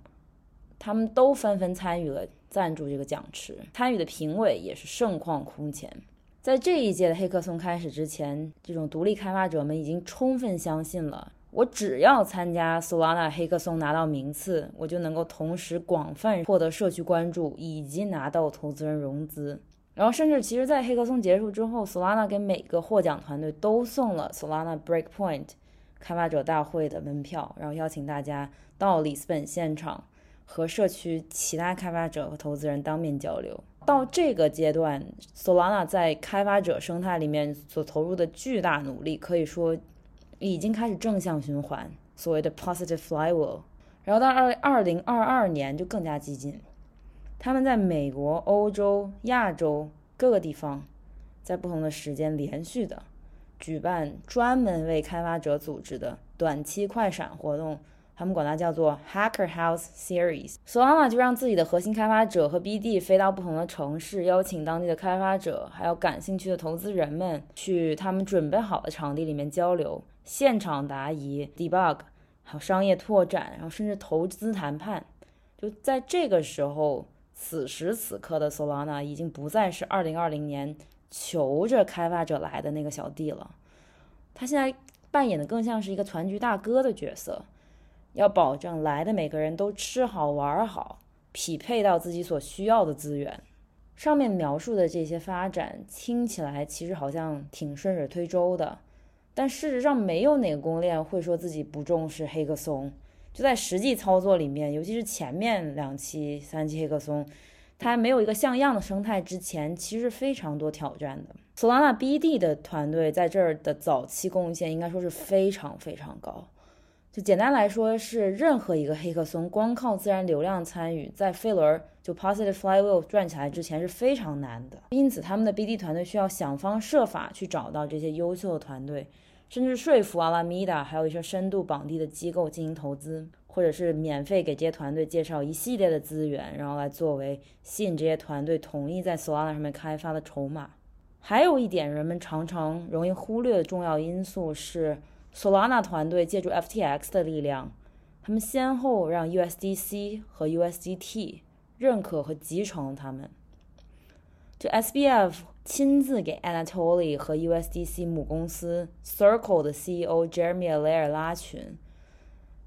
他们都纷纷参与了赞助这个奖池，参与的评委也是盛况空前。在这一届的黑客松开始之前，这种独立开发者们已经充分相信了，我只要参加 Solana 黑客松拿到名次，我就能够同时广泛获得社区关注，以及拿到投资人融资。然后，甚至其实，在黑客松结束之后，Solana 给每个获奖团队都送了 Solana Breakpoint 开发者大会的门票，然后邀请大家到里斯本现场和社区其他开发者和投资人当面交流。到这个阶段，Solana 在开发者生态里面所投入的巨大努力，可以说已经开始正向循环，所谓的 positive flywheel。然后到二二零二二年就更加激进。他们在美国、欧洲、亚洲各个地方，在不同的时间连续的举办专门为开发者组织的短期快闪活动。他们管它叫做 Hacker House Series。Solana 就让自己的核心开发者和 BD 飞到不同的城市，邀请当地的开发者，还有感兴趣的投资人们去他们准备好的场地里面交流，现场答疑、debug，还有商业拓展，然后甚至投资谈判。就在这个时候，此时此刻的 Solana 已经不再是2020年求着开发者来的那个小弟了，他现在扮演的更像是一个团局大哥的角色。要保证来的每个人都吃好玩好，匹配到自己所需要的资源。上面描述的这些发展听起来其实好像挺顺水推舟的，但事实上没有哪个公链会说自己不重视黑客松。就在实际操作里面，尤其是前面两期、三期黑客松，它还没有一个像样的生态之前，其实非常多挑战的。Solana BD 的团队在这儿的早期贡献应该说是非常非常高。就简单来说，是任何一个黑客松光靠自然流量参与，在飞轮就 Positive Flywheel 转起来之前是非常难的。因此，他们的 BD 团队需要想方设法去找到这些优秀的团队，甚至说服阿拉米达，还有一些深度绑定的机构进行投资，或者是免费给这些团队介绍一系列的资源，然后来作为吸引这些团队同意在 Solana 上面开发的筹码。还有一点，人们常常容易忽略的重要因素是。Solana 团队借助 FTX 的力量，他们先后让 USDC 和 USDT 认可和集成他们。就 SBF 亲自给 Anatoly 和 USDC 母公司 Circle 的 CEO Jeremy Allaire 拉群，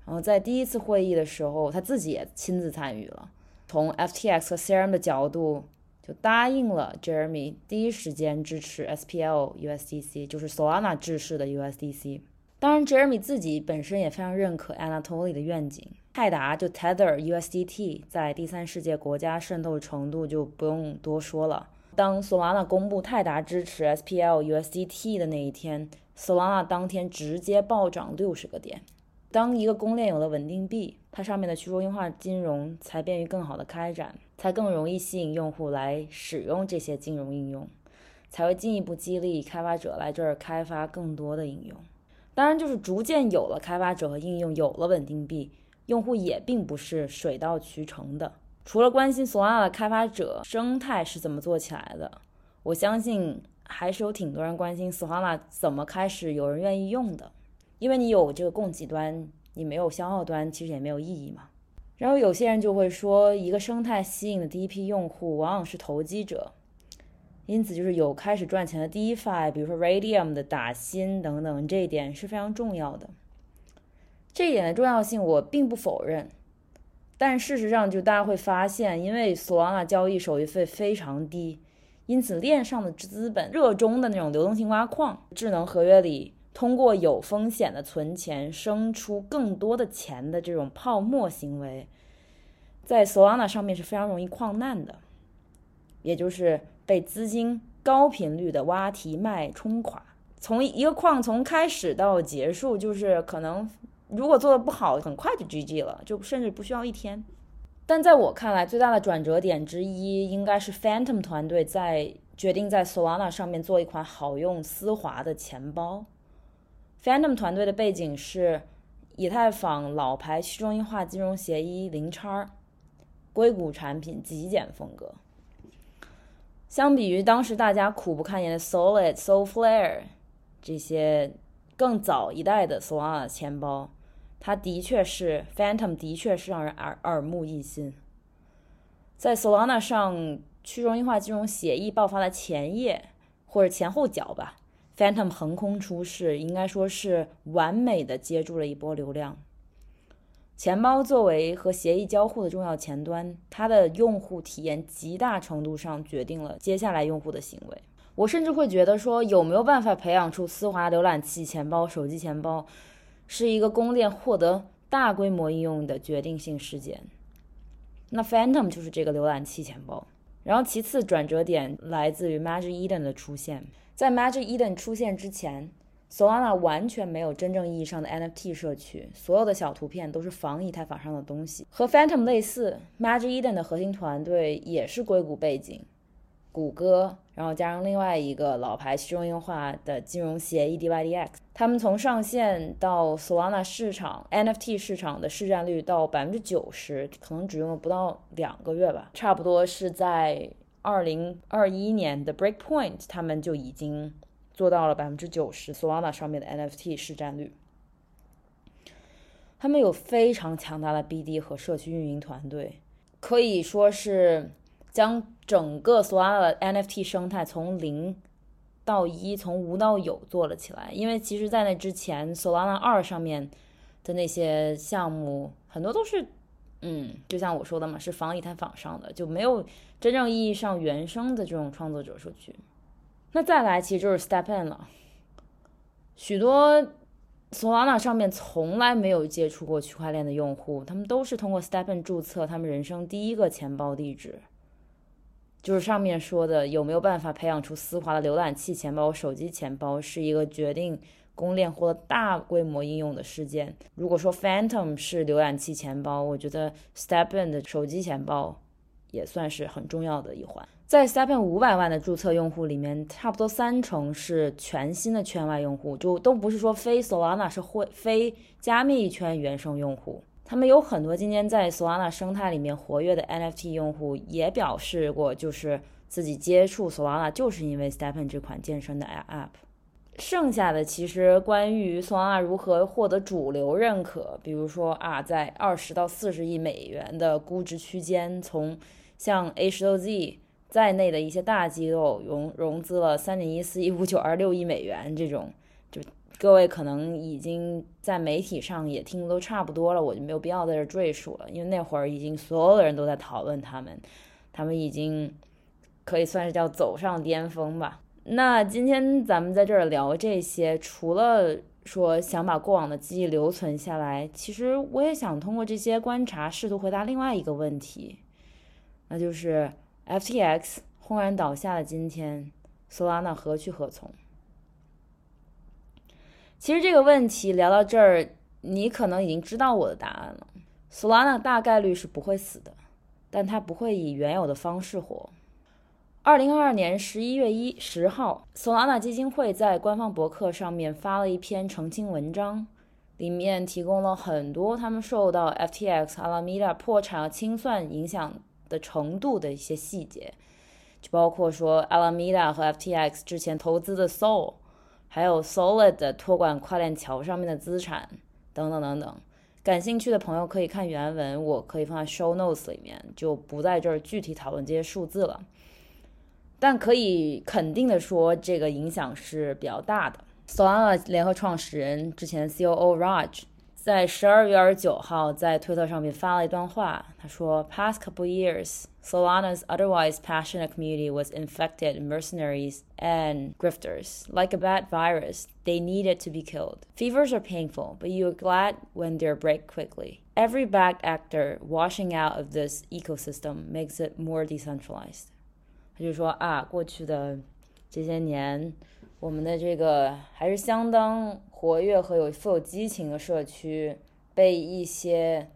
然后在第一次会议的时候，他自己也亲自参与了。从 FTX 和 Serum 的角度，就答应了 Jeremy 第一时间支持 SPL USDC，就是 Solana 制式的 USDC。当然，Jeremy 自己本身也非常认可 Anatoly 的愿景。泰达就 Tether USDT 在第三世界国家渗透程度就不用多说了。当 Solana 公布泰达支持 SPL USDT 的那一天，Solana 当天直接暴涨六十个点。当一个公链有了稳定币，它上面的去中心化金融才便于更好的开展，才更容易吸引用户来使用这些金融应用，才会进一步激励开发者来这儿开发更多的应用。当然，就是逐渐有了开发者和应用，有了稳定币，用户也并不是水到渠成的。除了关心 Solana 的开发者生态是怎么做起来的，我相信还是有挺多人关心 Solana 怎么开始有人愿意用的。因为你有这个供给端，你没有消耗端，其实也没有意义嘛。然后有些人就会说，一个生态吸引的第一批用户往往是投机者。因此，就是有开始赚钱的 DeFi，比如说 Radium 的打新等等，这一点是非常重要的。这一点的重要性我并不否认，但事实上，就大家会发现，因为 Solana 交易手续费非常低，因此链上的资本热衷的那种流动性挖矿、智能合约里通过有风险的存钱生出更多的钱的这种泡沫行为，在 Solana 上面是非常容易矿难的，也就是。被资金高频率的挖提卖冲垮，从一个矿从开始到结束，就是可能如果做的不好，很快就 GG 了，就甚至不需要一天。但在我看来，最大的转折点之一，应该是 Phantom 团队在决定在 Solana 上面做一款好用丝滑的钱包。Phantom 团队的背景是以太坊老牌去中心化金融协议零叉，硅谷产品极简风格。相比于当时大家苦不堪言的 Solid、Soulflare 这些更早一代的 Solana 钱包，它的确是 Phantom，的确是让人耳耳目一新。在 Solana 上去中心化金融协议爆发的前夜或者前后脚吧，Phantom 横空出世，应该说是完美的接住了一波流量。钱包作为和协议交互的重要前端，它的用户体验极大程度上决定了接下来用户的行为。我甚至会觉得说，有没有办法培养出丝滑浏览器钱包、手机钱包，是一个公链获得大规模应用的决定性事件。那 Phantom 就是这个浏览器钱包。然后其次转折点来自于 Magic Eden 的出现，在 Magic Eden 出现之前。Solana 完全没有真正意义上的 NFT 社区，所有的小图片都是仿以太坊上的东西。和 Phantom 类似，Magic Eden 的核心团队也是硅谷背景，谷歌，然后加上另外一个老牌去中心化的金融企业 EDYDX，他们从上线到 Solana 市场 NFT 市场的市占率到百分之九十，可能只用了不到两个月吧，差不多是在二零二一年的 Breakpoint，他们就已经做到了百分之九十 Solana 上面的 NFT 市占率。他们有非常强大的 BD 和社区运营团队，可以说是。将整个 Solana 的 NFT 生态从零到一，从无到有做了起来。因为其实，在那之前，Solana 二上面的那些项目很多都是，嗯，就像我说的嘛，是仿以太坊上的，就没有真正意义上原生的这种创作者数据。那再来，其实就是 Step In 了。许多 Solana 上面从来没有接触过区块链的用户，他们都是通过 Step In 注册他们人生第一个钱包地址。就是上面说的，有没有办法培养出丝滑的浏览器钱包、手机钱包，是一个决定公链获得大规模应用的事件。如果说 Phantom 是浏览器钱包，我觉得 StepN 的手机钱包也算是很重要的一环。在 StepN 五百万的注册用户里面，差不多三成是全新的圈外用户，就都不是说非 Solana，是会非加密一圈原生用户。他们有很多今年在 Solana 生态里面活跃的 NFT 用户也表示过，就是自己接触 Solana 就是因为 StepN 这款健身的 App。剩下的其实关于 Solana 如何获得主流认可，比如说啊，在二十到四十亿美元的估值区间，从像 H6Z 在内的一些大机构融融资了三点一四亿、五九二六亿美元这种，各位可能已经在媒体上也听都差不多了，我就没有必要在这赘述了，因为那会儿已经所有的人都在讨论他们，他们已经可以算是叫走上巅峰吧。那今天咱们在这儿聊这些，除了说想把过往的记忆留存下来，其实我也想通过这些观察，试图回答另外一个问题，那就是 FTX 轰然倒下的今天，Solana 何去何从？其实这个问题聊到这儿，你可能已经知道我的答案了。Solana 大概率是不会死的，但它不会以原有的方式活。二零二二年十一月一十号，Solana 基金会在官方博客上面发了一篇澄清文章，里面提供了很多他们受到 FTX、Alameda 破产和清算影响的程度的一些细节，就包括说 Alameda 和 FTX 之前投资的 Sol。还有 Solid 的托管跨链桥上面的资产等等等等，感兴趣的朋友可以看原文，我可以放在 Show Notes 里面，就不在这儿具体讨论这些数字了。但可以肯定的说，这个影响是比较大的。Solana 联合创始人之前 COO Raj。在十二月二十九号，在推特上面发了一段话。他说：“Past couple years, Solana's otherwise passionate community was infected mercenaries and grifters. Like a bad virus, they needed to be killed. Fevers are painful, but you're glad when they break quickly. Every bad actor washing out of this ecosystem makes it more decentralized.” 他就说啊，过去的这些年。我们的这个还是相当活跃和有富有激情的社区，被一些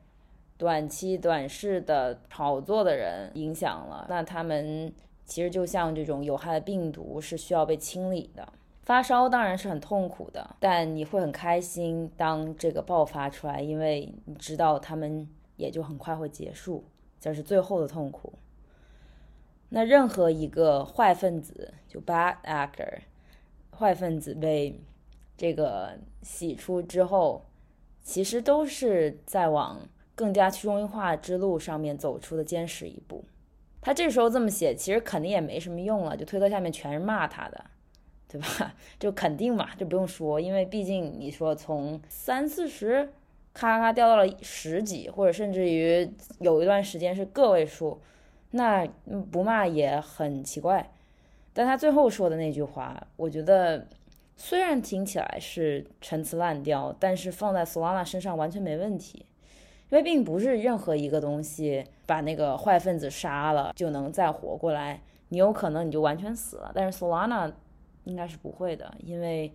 短期短视的炒作的人影响了。那他们其实就像这种有害的病毒，是需要被清理的。发烧当然是很痛苦的，但你会很开心当这个爆发出来，因为你知道他们也就很快会结束，这是最后的痛苦。那任何一个坏分子，就 bad actor。坏分子被这个洗出之后，其实都是在往更加去中心化之路上面走出的坚实一步。他这时候这么写，其实肯定也没什么用了，就推特下面全是骂他的，对吧？就肯定嘛，就不用说，因为毕竟你说从三四十咔咔掉到了十几，或者甚至于有一段时间是个位数，那不骂也很奇怪。但他最后说的那句话，我觉得虽然听起来是陈词滥调，但是放在 Solana 身上完全没问题，因为并不是任何一个东西把那个坏分子杀了就能再活过来，你有可能你就完全死了，但是 Solana 应该是不会的，因为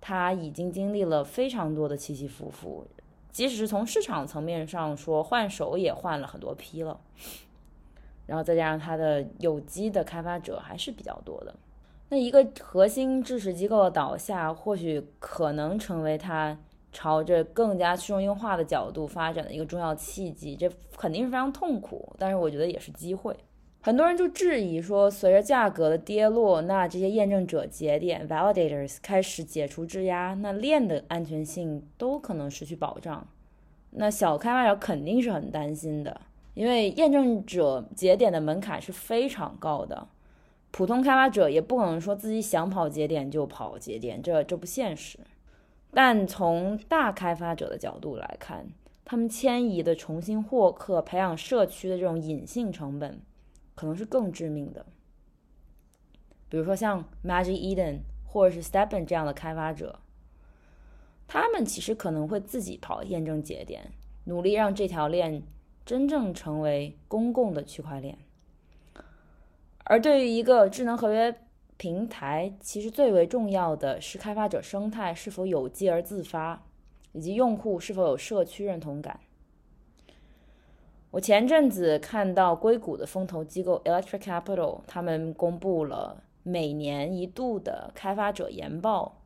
它已经经历了非常多的起起伏伏，即使是从市场层面上说换手也换了很多批了。然后再加上它的有机的开发者还是比较多的。那一个核心支持机构的倒下，或许可能成为它朝着更加去中心化的角度发展的一个重要契机。这肯定是非常痛苦，但是我觉得也是机会。很多人就质疑说，随着价格的跌落，那这些验证者节点 （validators） 开始解除质押，那链的安全性都可能失去保障。那小开发者肯定是很担心的，因为验证者节点的门槛是非常高的。普通开发者也不可能说自己想跑节点就跑节点，这这不现实。但从大开发者的角度来看，他们迁移的重新获客、培养社区的这种隐性成本，可能是更致命的。比如说像 Magic Eden 或者是 Stepen 这样的开发者，他们其实可能会自己跑验证节点，努力让这条链真正成为公共的区块链。而对于一个智能合约平台，其实最为重要的是开发者生态是否有机而自发，以及用户是否有社区认同感。我前阵子看到硅谷的风投机构 Electric Capital，他们公布了每年一度的开发者研报，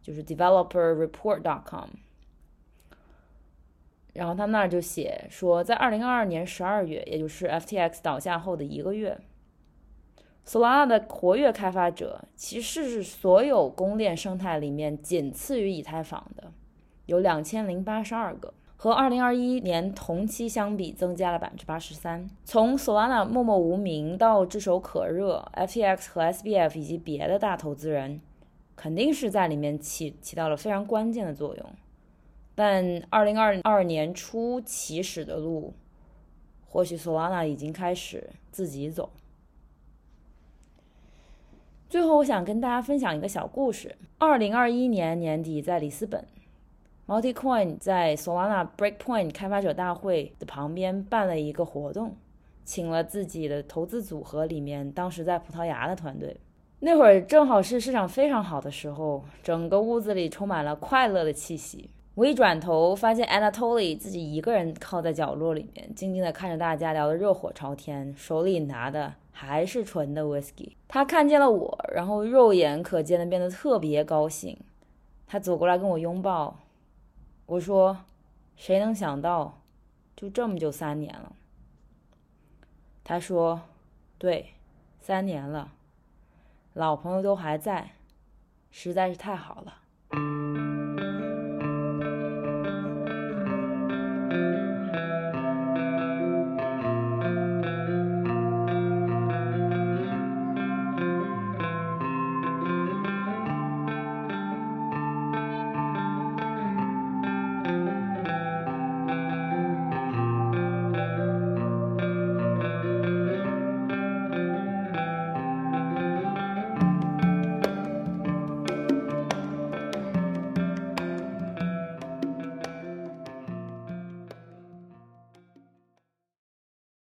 就是 DeveloperReport.com。然后他那儿就写说，在二零二二年十二月，也就是 FTX 倒下后的一个月。Solana 的活跃开发者其实是所有公链生态里面仅次于以太坊的，有两千零八十二个，和二零二一年同期相比增加了百分之八十三。从 Solana 默默无名到炙手可热，FTX 和 SBF 以及别的大投资人肯定是在里面起起到了非常关键的作用。但二零二二年初起始的路，或许 Solana 已经开始自己走。最后，我想跟大家分享一个小故事。二零二一年年底，在里斯本，Multicoin 在 Solana Breakpoint 开发者大会的旁边办了一个活动，请了自己的投资组合里面当时在葡萄牙的团队。那会儿正好是市场非常好的时候，整个屋子里充满了快乐的气息。我一转头，发现 Anatoly 自己一个人靠在角落里面，静静地看着大家聊得热火朝天，手里拿的。还是纯的 whisky。他看见了我，然后肉眼可见的变得特别高兴。他走过来跟我拥抱。我说：“谁能想到，就这么就三年了？”他说：“对，三年了，老朋友都还在，实在是太好了。”